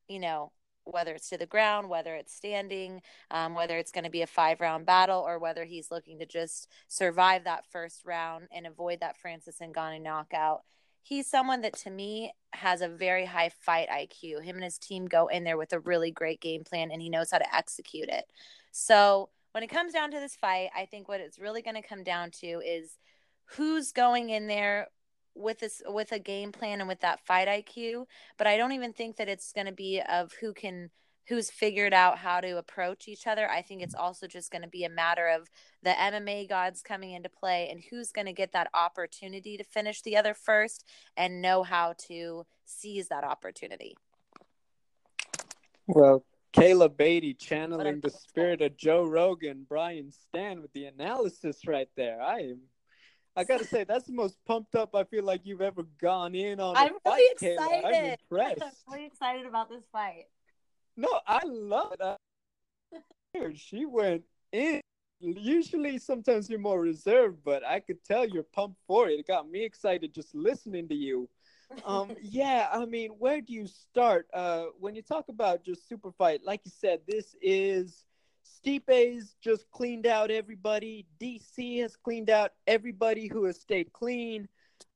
you know, whether it's to the ground, whether it's standing, um, whether it's going to be a five round battle, or whether he's looking to just survive that first round and avoid that Francis Ngannou knockout he's someone that to me has a very high fight IQ. Him and his team go in there with a really great game plan and he knows how to execute it. So when it comes down to this fight, I think what it's really going to come down to is who's going in there with this with a game plan and with that fight IQ. But I don't even think that it's going to be of who can who's figured out how to approach each other. I think it's also just going to be a matter of the MMA gods coming into play and who's going to get that opportunity to finish the other first and know how to seize that opportunity. Well, Kayla Beatty channeling the spirit of Joe Rogan, Brian Stann with the analysis right there. I am I gotta say that's the most pumped up I feel like you've ever gone in on. I'm fight, really excited. Kayla. I'm impressed. I'm really excited about this fight. No, I love it. She went in. Usually, sometimes you're more reserved, but I could tell you're pumped for it. It got me excited just listening to you. Um, yeah, I mean, where do you start? Uh, when you talk about just super fight, like you said, this is Stipe's just cleaned out everybody. DC has cleaned out everybody who has stayed clean.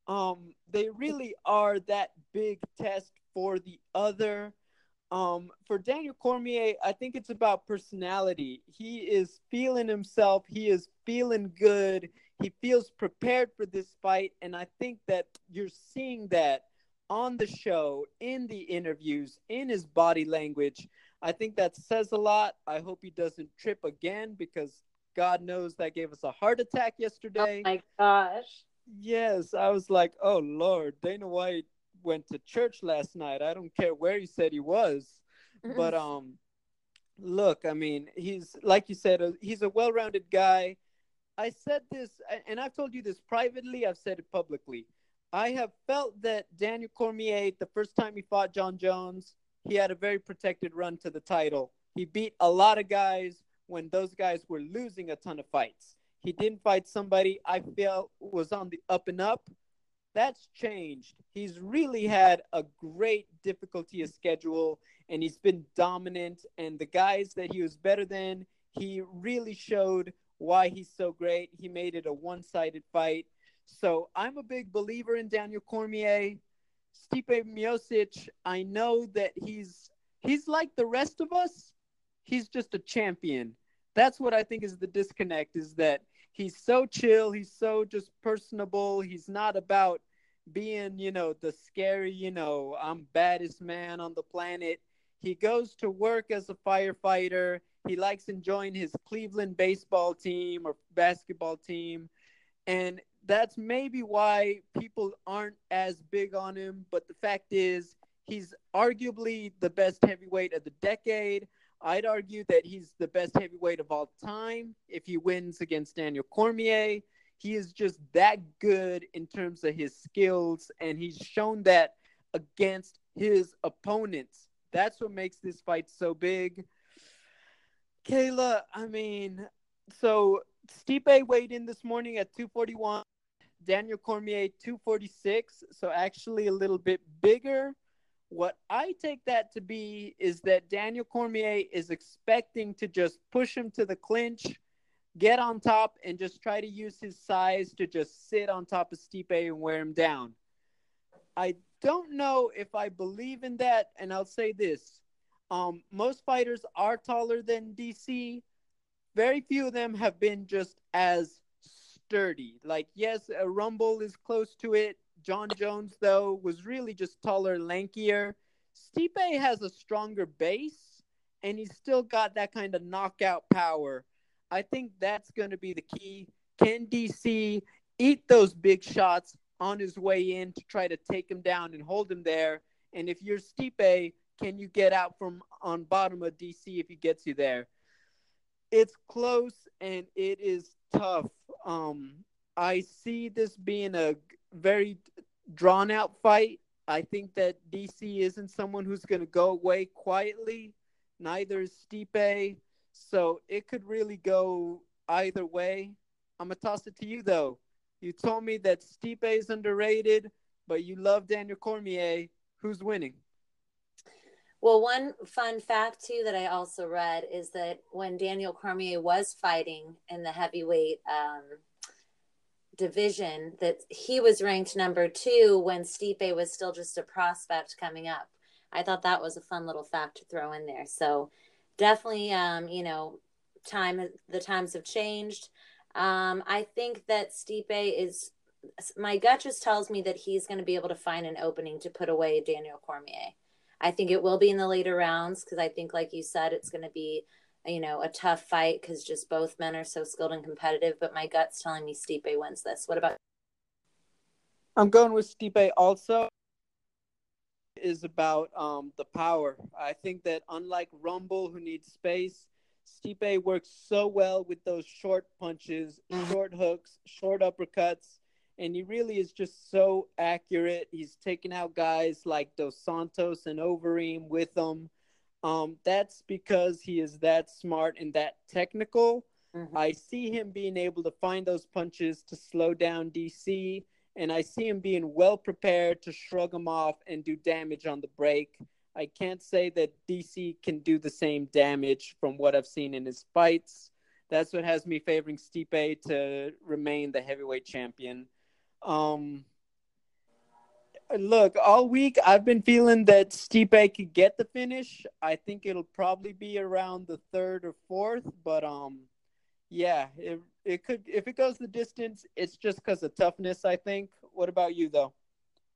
Um, they really are that big test for the other. Um, for Daniel Cormier, I think it's about personality. He is feeling himself. He is feeling good. He feels prepared for this fight, and I think that you're seeing that on the show, in the interviews, in his body language. I think that says a lot. I hope he doesn't trip again because God knows that gave us a heart attack yesterday. Oh my gosh. Yes, I was like, oh Lord, Dana White went to church last night. I don't care where he said he was, but um, look, I mean, he's like you said, uh, he's a well-rounded guy. I said this, and I've told you this privately. I've said it publicly. I have felt that Daniel Cormier, the first time he fought Jon Jones, he had a very protected run to the title. He beat a lot of guys when those guys were losing a ton of fights. He didn't fight somebody I feel was on the up and up. That's changed. He's really had a great difficulty of schedule and he's been dominant. And the guys that he was better than, he really showed why he's so great. He made it a one sided fight. So I'm a big believer in Daniel Cormier. Stipe Miocic, I know that he's he's like the rest of us. He's just a champion. That's what I think is the disconnect is that he's so chill, he's so just personable. He's not about being, you know, the scary, you know, I'm baddest man on the planet. He goes to work as a firefighter. He likes enjoying his Cleveland baseball team or basketball team. And that's maybe why people aren't as big on him. But the fact is, he's arguably the best heavyweight of the decade. I'd argue that he's the best heavyweight of all time if he wins against Daniel Cormier. He is just that good in terms of his skills, and he's shown that against his opponents. That's what makes this fight so big. Kayla, I mean, so Stipe weighed in this morning at 241. Daniel Cormier 246, so actually a little bit bigger. What I take that to be is that Daniel Cormier is expecting to just push him to the clinch, get on top, and just try to use his size to just sit on top of Stipe and wear him down. I don't know if I believe in that, and I'll say this. Um, most fighters are taller than DC. Very few of them have been just as sturdy. Like, yes, a Rumble is close to it. Jon Jones, though, was really just taller, lankier. Stipe has a stronger base, and he's still got that kind of knockout power. I think that's going to be the key. Can DC eat those big shots on his way in to try to take him down and hold him there? And if you're Stipe, can you get out from on bottom of DC if he gets you there? It's close and it is tough. Um, I see this being a very drawn out fight. I think that DC isn't someone who's going to go away quietly. Neither is Stipe. So it could really go either way. I'm going to toss it to you, though. You told me that Stipe is underrated, but you love Daniel Cormier. Who's winning? Well, one fun fact too that I also read is that when Daniel Cormier was fighting in the heavyweight um, division, that he was ranked number two when Stipe was still just a prospect coming up. I thought that was a fun little fact to throw in there. So definitely, um, you know, time the times have changed. Um, I think that Stipe is. My gut just tells me that he's going to be able to find an opening to put away Daniel Cormier. I think it will be in the later rounds because I think, like you said, it's going to be, you know, a tough fight because just both men are so skilled and competitive. But my gut's telling me Stipe wins this. What about? I'm going with Stipe also. is about um, the power. I think that unlike Rumble, who needs space, Stipe works so well with those short punches, mm-hmm. short hooks, short uppercuts, and he really is just so accurate. He's taking out guys like Dos Santos and Overeem with him. Um, that's because he is that smart and that technical. Mm-hmm. I see him being able to find those punches to slow down DC, and I see him being well prepared to shrug him off and do damage on the break. I can't say that DC can do the same damage from what I've seen in his fights. That's what has me favoring Stipe to remain the heavyweight champion. Um, look, all week I've been feeling that Stipe could get the finish. I think it'll probably be around the third or fourth, but um, yeah, it it could if it goes the distance, it's just because of toughness. I think. What about you though?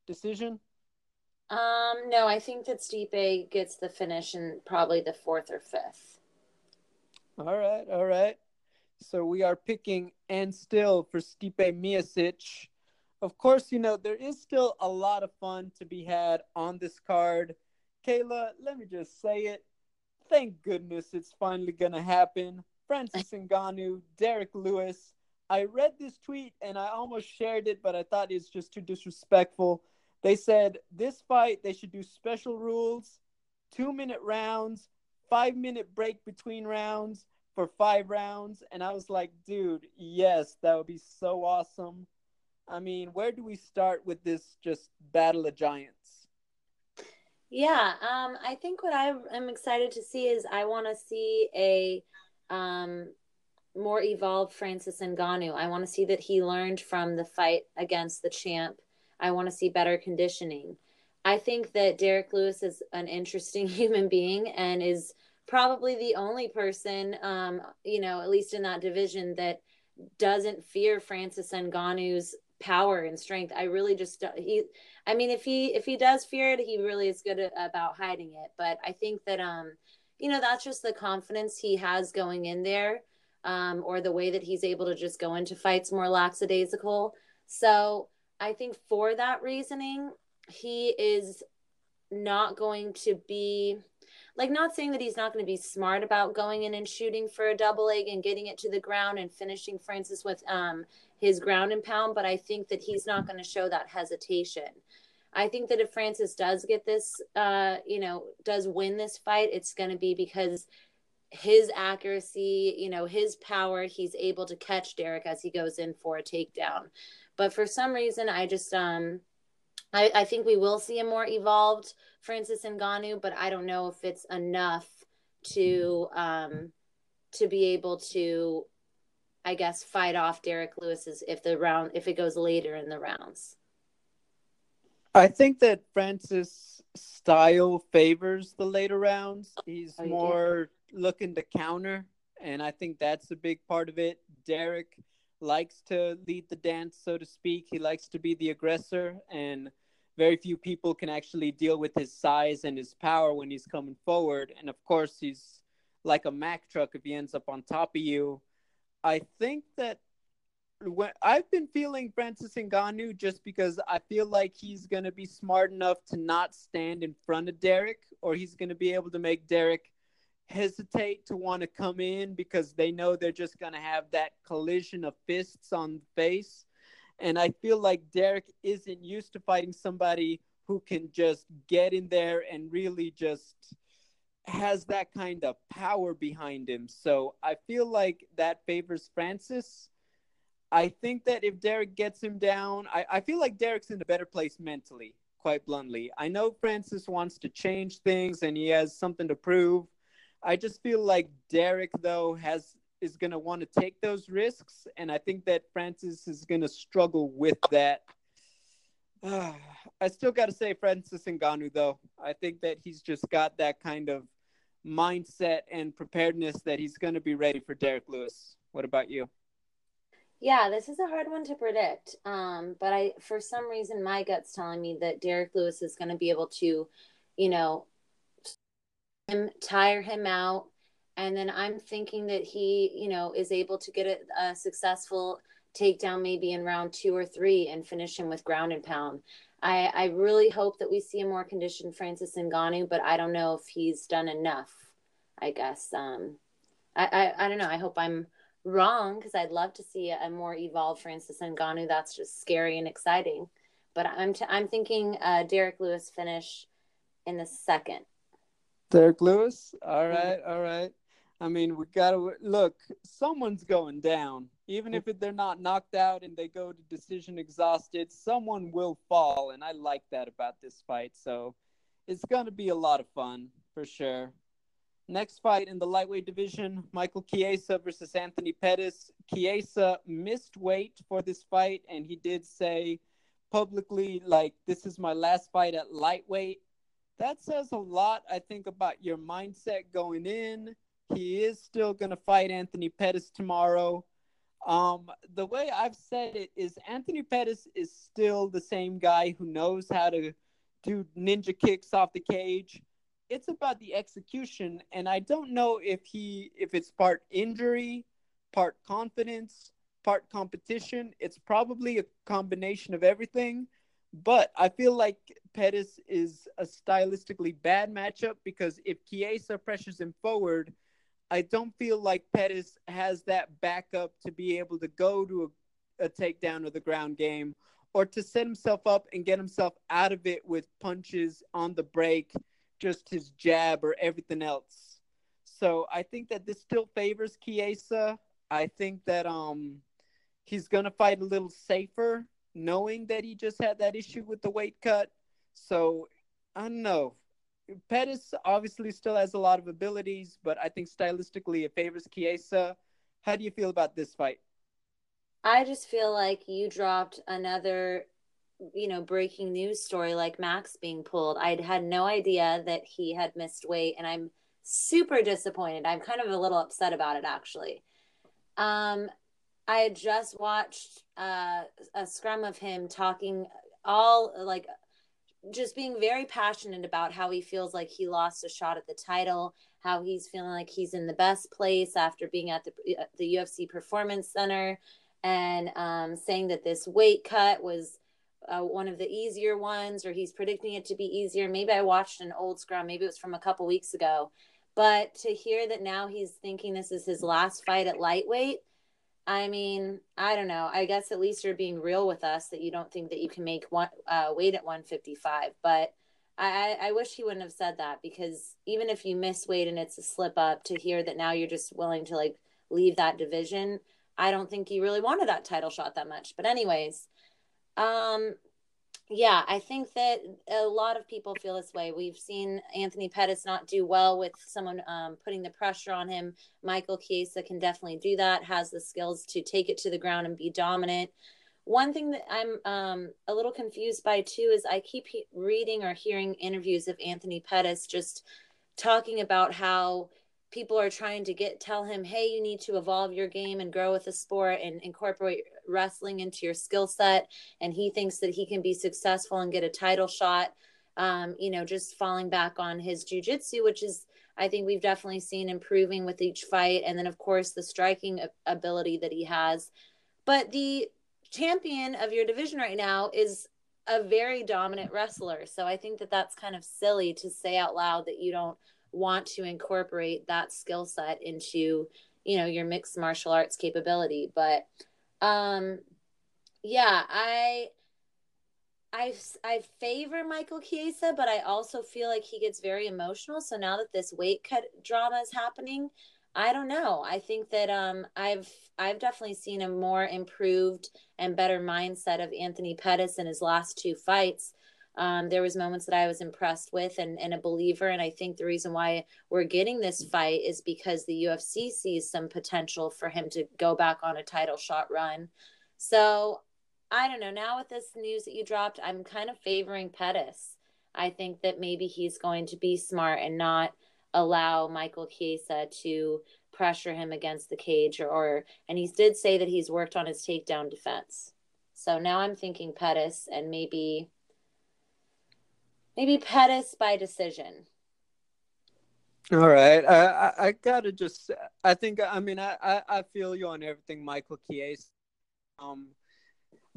Decision. Um, no, I think that Stipe gets the finish in probably the fourth or fifth. All right, all right. So we are picking and still for Stipe Miocic. Of course, you know there is still a lot of fun to be had on this card. Kayla, let me just say it. Thank goodness it's finally gonna happen. Francis Ngannou, Derrick Lewis. I read this tweet and I almost shared it, but I thought it's just too disrespectful. They said this fight, they should do special rules, two minute rounds, five minute break between rounds for five rounds. And I was like, dude, yes, that would be so awesome. I mean, where do we start with this just battle of giants? Yeah, um, I think what I am excited to see is I want to see a um, more evolved Francis Ngannou. I want to see that he learned from the fight against the champ I want to see better conditioning. I think that Derrick Lewis is an interesting human being and is probably the only person, um, you know, at least in that division, that doesn't fear Francis Ngannou's power and strength. I really just he. I mean, if he if he does fear it, he really is good about hiding it. But I think that um, you know, that's just the confidence he has going in there, um, or the way that he's able to just go into fights more lackadaisical. So I think for that reasoning, he is not going to be like not saying that he's not going to be smart about going in and shooting for a double leg and getting it to the ground and finishing Francis with um, his ground and pound, but I think that he's not going to show that hesitation. I think that if Francis does get this, uh, you know, does win this fight, it's going to be because his accuracy, you know, his power, he's able to catch Derrick as he goes in for a takedown. But for some reason, I just um, I, I think we will see a more evolved Francis Ngannou, but I don't know if it's enough to um, to be able to, I guess, fight off Derrick Lewis's if the round if it goes later in the rounds. I think that Francis style favors the later rounds. Oh, he's oh, more looking to counter, and I think that's a big part of it. Derrick likes to lead the dance, so to speak. He likes to be the aggressor, and very few people can actually deal with his size and his power when he's coming forward. And of course, he's like a Mack truck if he ends up on top of you. I think that when I've been feeling Francis Ngannou just because I feel like he's going to be smart enough to not stand in front of Derrick, or he's going to be able to make Derrick hesitate to want to come in because they know they're just going to have that collision of fists on face. And I feel like Derrick isn't used to fighting somebody who can just get in there and really just has that kind of power behind him. So I feel like that favors Francis. I think that if Derrick gets him down, I, I feel like Derrick's in a better place mentally, quite bluntly. I know Francis wants to change things and he has something to prove I just feel like Derrick though has is to want to take those risks, and I think that Francis is going to struggle with that. I still got to say Francis Ngannou though. I think that he's just got that kind of mindset and preparedness that he's going to be ready for Derrick Lewis. What about you? Yeah, this is a hard one to predict. Um, but I, for some reason, my gut's telling me that Derrick Lewis is going to be able to, you know, tire him out. And then I'm thinking that he, you know, is able to get a, a successful takedown maybe in round two or three and finish him with ground and pound. I, I really hope that we see a more conditioned Francis Ngannou, but I don't know if he's done enough. I guess. Um, I, I, I don't know. I hope I'm wrong because I'd love to see a more evolved Francis Ngannou. That's just scary and exciting. But I'm t- I'm thinking uh, Derrick Lewis finish in the second. Derrick Lewis. All right, all right. I mean, we gotta look. Someone's going down, even if they're not knocked out and they go to decision exhausted. Someone will fall, and I like that about this fight. So, it's gonna be a lot of fun for sure. Next fight in the lightweight division, Michael Chiesa versus Anthony Pettis. Chiesa missed weight for this fight, and he did say publicly, like, this is my last fight at lightweight. That says a lot, I think, about your mindset going in. He is still going to fight Anthony Pettis tomorrow. Um, the way I've said it is Anthony Pettis is still the same guy who knows how to do ninja kicks off the cage. It's about the execution and i don't know if he if it's part injury part confidence part competition. It's probably a combination of everything but i feel like pettis is a stylistically bad matchup because if chiesa pressures him forward i don't feel like pettis has that backup to be able to go to a, a takedown of the ground game or to set himself up and get himself out of it with punches on the break just his jab or everything else. So I think that this still favors Chiesa. I think that um he's gonna fight a little safer, knowing that he just had that issue with the weight cut. So I don't know. Pettis obviously still has a lot of abilities, but I think stylistically it favors Chiesa. How do you feel about this fight? I just feel like you dropped another you know breaking news story like Max being pulled. I had no idea that he had missed weight, and I'm super disappointed. I'm kind of a little upset about it actually. Um, I just watched uh, a scrum of him talking all like just being very passionate about how he feels like he lost a shot at the title, how he's feeling like he's in the best place after being at the the UFC Performance Center, and um, saying that this weight cut was uh, one of the easier ones, or he's predicting it to be easier. Maybe I watched an old scrum, maybe it was from a couple weeks ago. But to hear that now he's thinking this is his last fight at lightweight, I mean, I don't know. I guess at least you're being real with us that you don't think that you can make one uh, weight at 155. But I, I wish he wouldn't have said that because even if you miss weight and it's a slip up, to hear that now you're just willing to like leave that division, I don't think he really wanted that title shot that much. But anyways, um, yeah, I think that a lot of people feel this way. We've seen Anthony Pettis not do well with someone um, putting the pressure on him. Michael Chiesa can definitely do that, has the skills to take it to the ground and be dominant. One thing that I'm um, a little confused by too is I keep he- reading or hearing interviews of Anthony Pettis just talking about how people are trying to get tell him hey you need to evolve your game and grow with the sport and incorporate wrestling into your skill set and he thinks that he can be successful and get a title shot um, you know just falling back on his jujitsu which is i think we've definitely seen improving with each fight and then of course the striking ability that he has. But the champion of your division right now is a very dominant wrestler so i think that that's kind of silly to say out loud that you don't want to incorporate that skill set into you know your mixed martial arts capability but um yeah i I, I favor Michael Chiesa, but I also feel like he gets very emotional. So now that this weight cut drama is happening, I don't know. I think that um, I've I've definitely seen a more improved and better mindset of Anthony Pettis in his last two fights. Um, there was moments that I was impressed with and, and a believer. And I think the reason why we're getting this fight is because the UFC sees some potential for him to go back on a title shot run. So I don't know. Now with this news that you dropped, I'm kind of favoring Pettis. I think that maybe he's going to be smart and not allow Michael Chiesa to pressure him against the cage or, or and he did say that he's worked on his takedown defense. So now I'm thinking Pettis and maybe maybe Pettis by decision. All right, I, I, I gotta just I think I mean I, I, I feel you on everything, Michael Chiesa. Um,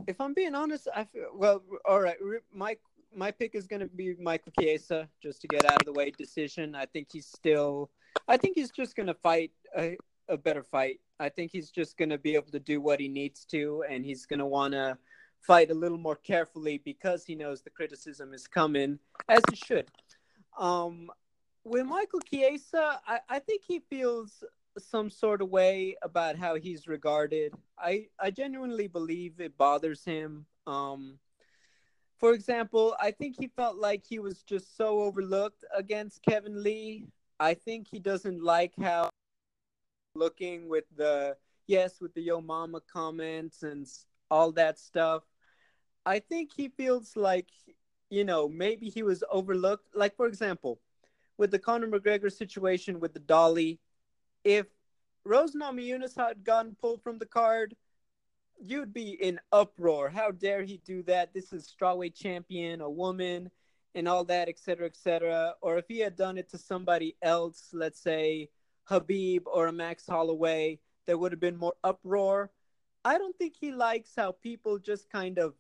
if I'm being honest, I feel well. All right, my my pick is to be Michael Chiesa just to get out of the way. Decision. I think he's still. I think he's just to fight a, a better fight. I think he's just to be able to do what he needs to, and he's want to fight a little more carefully because he knows the criticism is coming, as he should. Um, with Michael Chiesa, I, I think he feels some sort of way about how he's regarded. I, I genuinely believe it bothers him. Um, for example, I think he felt like he was just so overlooked against Kevin Lee. I think he doesn't like how looking with the yes with the yo mama comments and all that stuff. I think he feels like you know maybe he was overlooked. Like for example, with the Conor McGregor situation with the Dolly, if Rose Namajunas had gotten pulled from the card, you'd be in uproar. How dare he do that? This is strawweight champion, a woman, and all that, etc., etc. Or if he had done it to somebody else, let's say Khabib or a Max Holloway, there would have been more uproar. I don't think he likes how people just kind of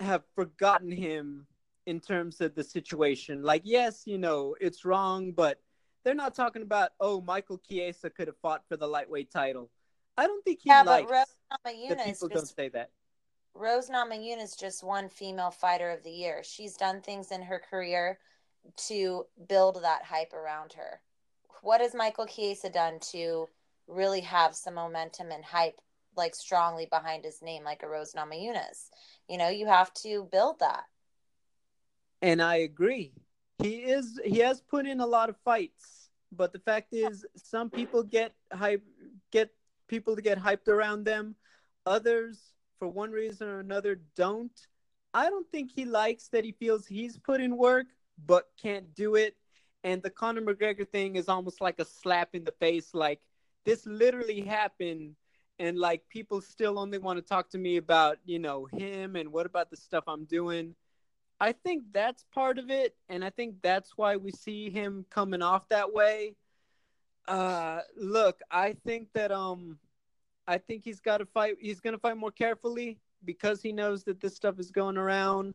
have forgotten him in terms of the situation. Like, yes, you know, it's wrong, but they're not talking about, oh, Michael Chiesa could have fought for the lightweight title. I don't think he yeah, likes but Rose that people just, don't say that. Rose Namajunas just won female fighter of the year. She's done things in her career to build that hype around her. What has Michael Chiesa done to really have some momentum and hype like strongly behind his name like a Rose Namajunas? You know, you have to build that. And I agree. He is he has put in a lot of fights, but the fact is some people get hype get people to get hyped around them. Others for one reason or another don't. I don't think he likes that he feels he's put in work but can't do it. And the Conor McGregor thing is almost like a slap in the face like this literally happened and like people still only want to talk to me about, you know, him and what about the stuff I'm doing. I think that's part of it, and I think that's why we see him coming off that way. Uh, look, I think that um, I think he's got to fight. He's gonna fight more carefully because he knows that this stuff is going around.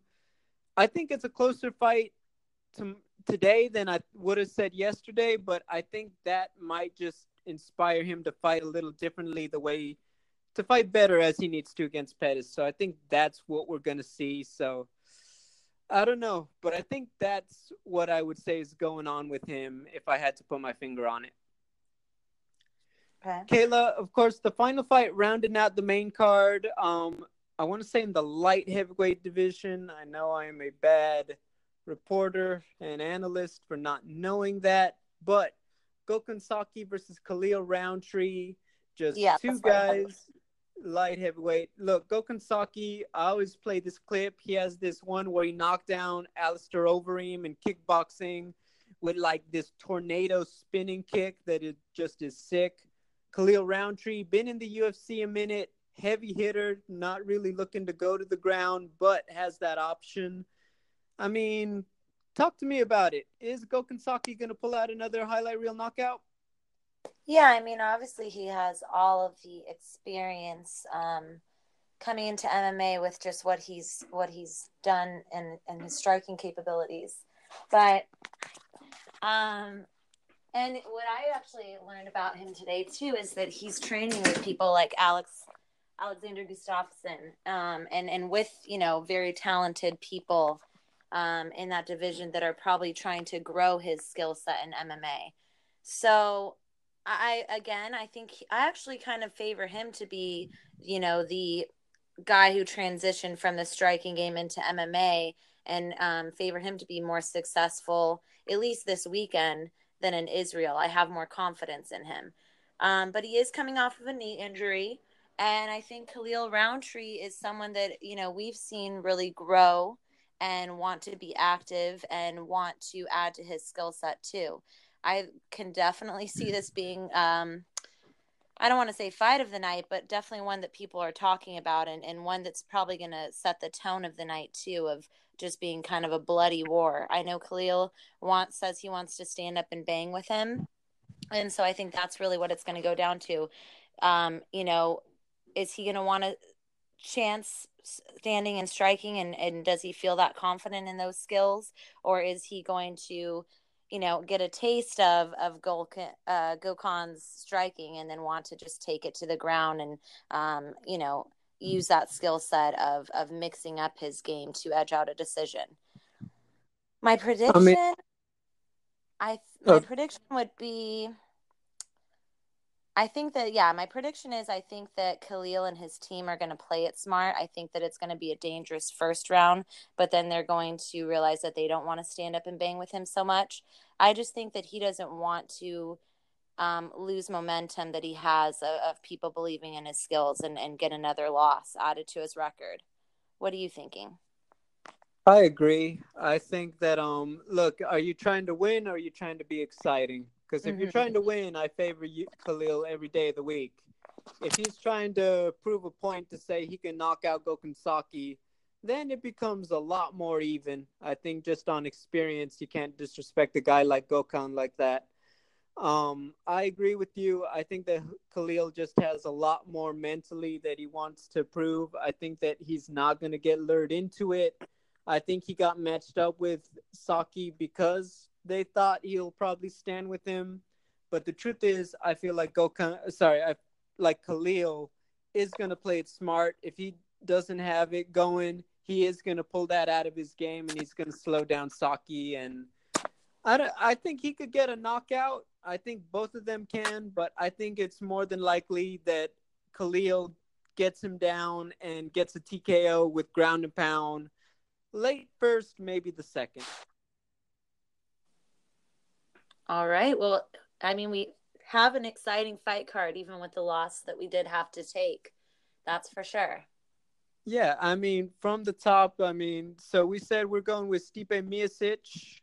I think it's a closer fight to today than I would have said yesterday, but I think that might just inspire him to fight a little differently, the way to fight better as he needs to against Pettis. So I think that's what we're gonna see. So I don't know, but I think that's what I would say is going on with him if I had to put my finger on it. Okay. Kayla, of course, the final fight rounding out the main card. Um, I want to say in the light heavyweight division. I know I am a bad reporter and analyst for not knowing that, but Gokhan Saki versus Khalil Rountree. just yeah, two guys light heavyweight. Look, Gokhan Saki, I always play this clip. He has this one where he knocked down Alistair Overeem in kickboxing with like this tornado spinning kick that it just is sick. Khalil Rountree, been in the UFC a minute, heavy hitter, not really looking to go to the ground, but has that option. I mean, talk to me about it. Is Gokhan Saki going to pull out another highlight reel knockout? Yeah, I mean, obviously he has all of the experience um, coming into MMA with just what he's what he's done and and his striking capabilities. But um, and what I actually learned about him today too is that he's training with people like Alex Alexander Gustafsson, um, and and with you know very talented people um, in that division that are probably trying to grow his skill set in MMA. So I again, I think I actually kind of favor him to be, you know, the guy who transitioned from the striking game into MMA, and um, favor him to be more successful at least this weekend than in Israel. I have more confidence in him, um, but he is coming off of a knee injury, and I think Khalil Rountree is someone that you know we've seen really grow and want to be active and want to add to his skill set too. I can definitely see this being um, I don't want to say fight of the night, but definitely one that people are talking about and, and one that's probably going to set the tone of the night too of just being kind of a bloody war. I know Khalil wants says he wants to stand up and bang with him. And so I think that's really what it's going to go down to. Um, you know, is he going to want to chance standing and striking and, and does he feel that confident in those skills? Or is he going to you know get a taste of of Gokhan, uh, Gokhan's striking and then want to just take it to the ground and um, you know use that skill set of of mixing up his game to edge out a decision? My prediction I, mean, I my uh, prediction would be I think that yeah, my prediction is I think that Khalil and his team are going to play it smart. I think that it's going to be a dangerous first round, but then they're going to realize that they don't want to stand up and bang with him so much. I just think that he doesn't want to um, lose momentum that he has of, of, people believing in his skills and, and get another loss added to his record. What are you thinking? I agree. I think that um look, are you trying to win or are you trying to be exciting? Because if mm-hmm. you're trying to win, I favor you, Khalil every day of the week. If he's trying to prove a point to say he can knock out Gokhan Saki, then it becomes a lot more even. I think just on experience, you can't disrespect a guy like Gokhan like that. Um, I agree with you. I think that Khalil just has a lot more mentally that he wants to prove. I think that he's not going to get lured into it. I think he got matched up with Saki because they thought he'll probably stand with him. But the truth is, I feel like Gokhan, sorry, I like Khalil is going to play it smart. If he doesn't have it going, he is going to pull that out of his game and he's going to slow down Saki. And I, don't, I think he could get a knockout. I think both of them can, but I think it's more than likely that Khalil gets him down and gets a TKO with ground and pound. Late first, maybe the second. All right. Well, I mean, we have an exciting fight card, even with the loss that we did have to take. That's for sure. Yeah, I mean, from the top, I mean, so we said we're going with Stipe Miocic.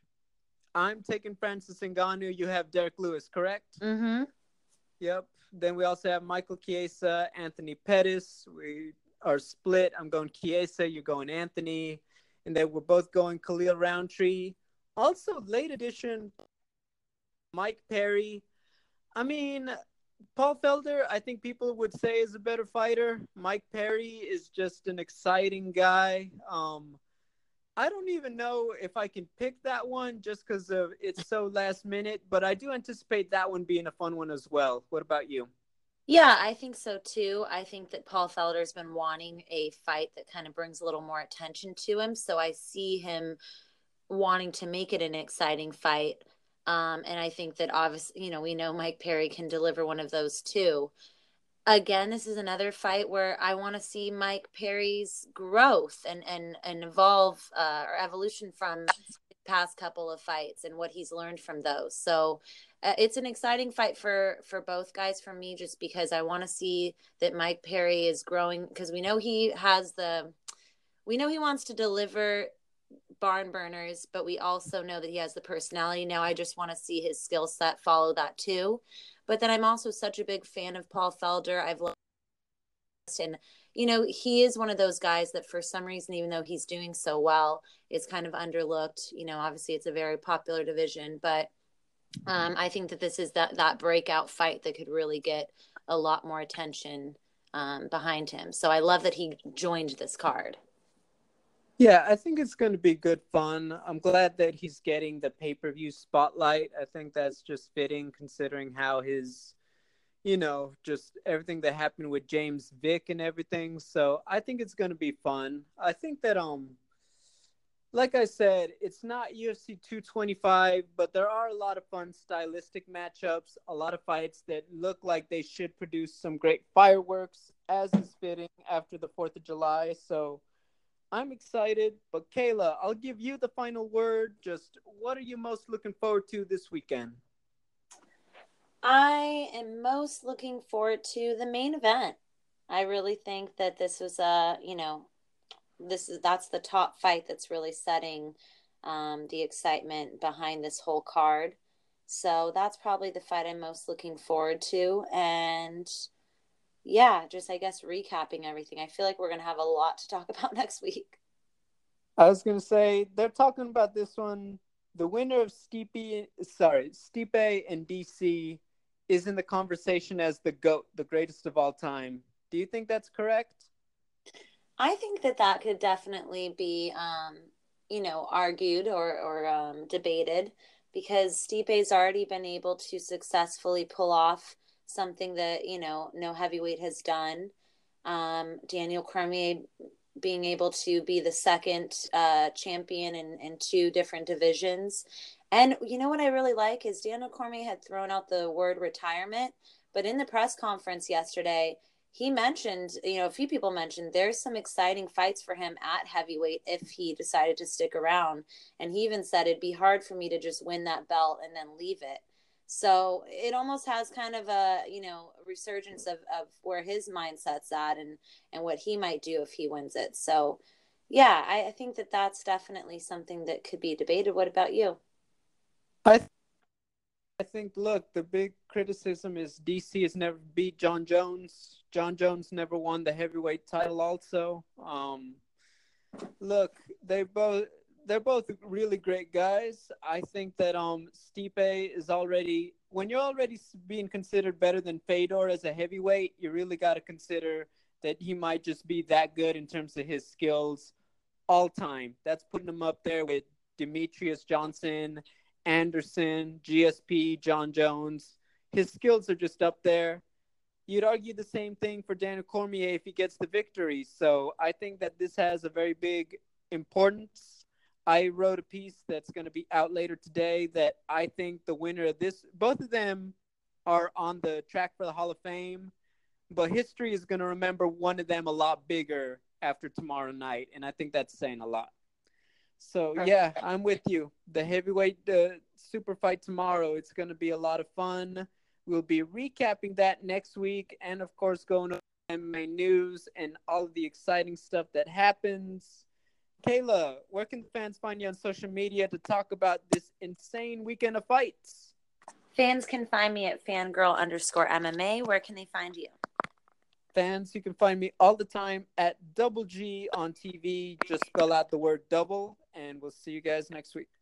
I'm taking Francis Ngannou. You have Derrick Lewis, correct? Mm-hmm. Yep. Then we also have Michael Chiesa, Anthony Pettis. We are split. I'm going Chiesa. You're going Anthony. And then we're both going Khalil Rountree. Also, late edition Mike Perry. I mean, Paul Felder, I think people would say is a better fighter. Mike Perry is just an exciting guy. Um, I don't even know if I can pick that one just because of it's so last minute, but I do anticipate that one being a fun one as well. What about you? Yeah, I think so too. I think that Paul Felder's been wanting a fight that kind of brings a little more attention to him. So I see him wanting to make it an exciting fight. Um, and I think that obviously, you know, we know Mike Perry can deliver one of those too. Again, this is another fight where I want to see Mike Perry's growth and and and evolve uh, or evolution from past couple of fights and what he's learned from those. So uh, it's an exciting fight for for both guys for me just because I want to see that Mike Perry is growing because we know he has the we know he wants to deliver barn burners, but we also know that he has the personality. Now I just want to see his skill set follow that too. But then I'm also such a big fan of Paul Felder. I've loved and you know he is one of those guys that for some reason even though he's doing so well is kind of underlooked you know obviously it's a very popular division but um, i think that this is that that breakout fight that could really get a lot more attention um, behind him so i love that he joined this card yeah, I think it's going to be good fun. I'm glad that he's getting the pay per view spotlight. I think that's just fitting considering how his, you know, just everything that happened with James Vick and everything. So I think it's going to be fun. I think that, um, like I said, it's not UFC 225, but there are a lot of fun stylistic matchups, a lot of fights that look like they should produce some great fireworks, as is fitting after the 4th of July. So, I'm excited, but Kayla, I'll give you the final word. Just what are you most looking forward to this weekend? I am most looking forward to the main event. I really think that this was a, you know, this is that's the top fight that's really setting um, the excitement behind this whole card. So that's probably the fight I'm most looking forward to, and yeah, just I guess recapping everything. I feel like we're gonna have a lot to talk about next week. I was gonna say they're talking about this one. The winner of Stipe, sorry, Stipe and DC is in the conversation as the goat, the greatest of all time. Do you think that's correct? I think that that could definitely be, um, you know, argued or or um, debated because Stipe's already been able to successfully pull off something that you know no heavyweight has done. Um, Daniel Cormier being able to be the second uh, champion in, in two different divisions. And you know what I really like is Daniel Cormier had thrown out the word retirement, but in the press conference yesterday, he mentioned, you know, a few people mentioned there's some exciting fights for him at heavyweight if he decided to stick around. And he even said it'd be hard for me to just win that belt and then leave it. So it almost has kind of a, you know, resurgence of, of where his mindset's at and, and what he might do if he wins it. So, yeah, I, I think that that's definitely something that could be debated. What about you? I th- I think look, the big criticism is DC has never beat Jon Jones. Jon Jones never won the heavyweight title also. Um, look, they both they're both really great guys. I think that um Stipe is already when you're already being considered better than Fedor as a heavyweight, you really got to consider that he might just be that good in terms of his skills all time. That's putting him up there with Demetrious Johnson Anderson, GSP, Jon Jones. His skills are just up there. You'd argue the same thing for Daniel Cormier if he gets the victory. So I think that this has a very big importance. I wrote a piece that's going to be out later today that I think the winner of this, both of them are on the track for the Hall of Fame, but history is going to remember one of them a lot bigger after tomorrow night. And I think that's saying a lot. So yeah, I'm with you. The heavyweight uh, super fight tomorrow. It's going to be a lot of fun. We'll be recapping that next week, and of course, going over MMA news and all of the exciting stuff that happens. Kayla, where can fans find you on social media to talk about this insane weekend of fights? Fans can find me at fangirl underscore MMA. Where can they find you? Fans, you can find me all the time at Double G on TV. Just spell out the word double and we'll see you guys next week.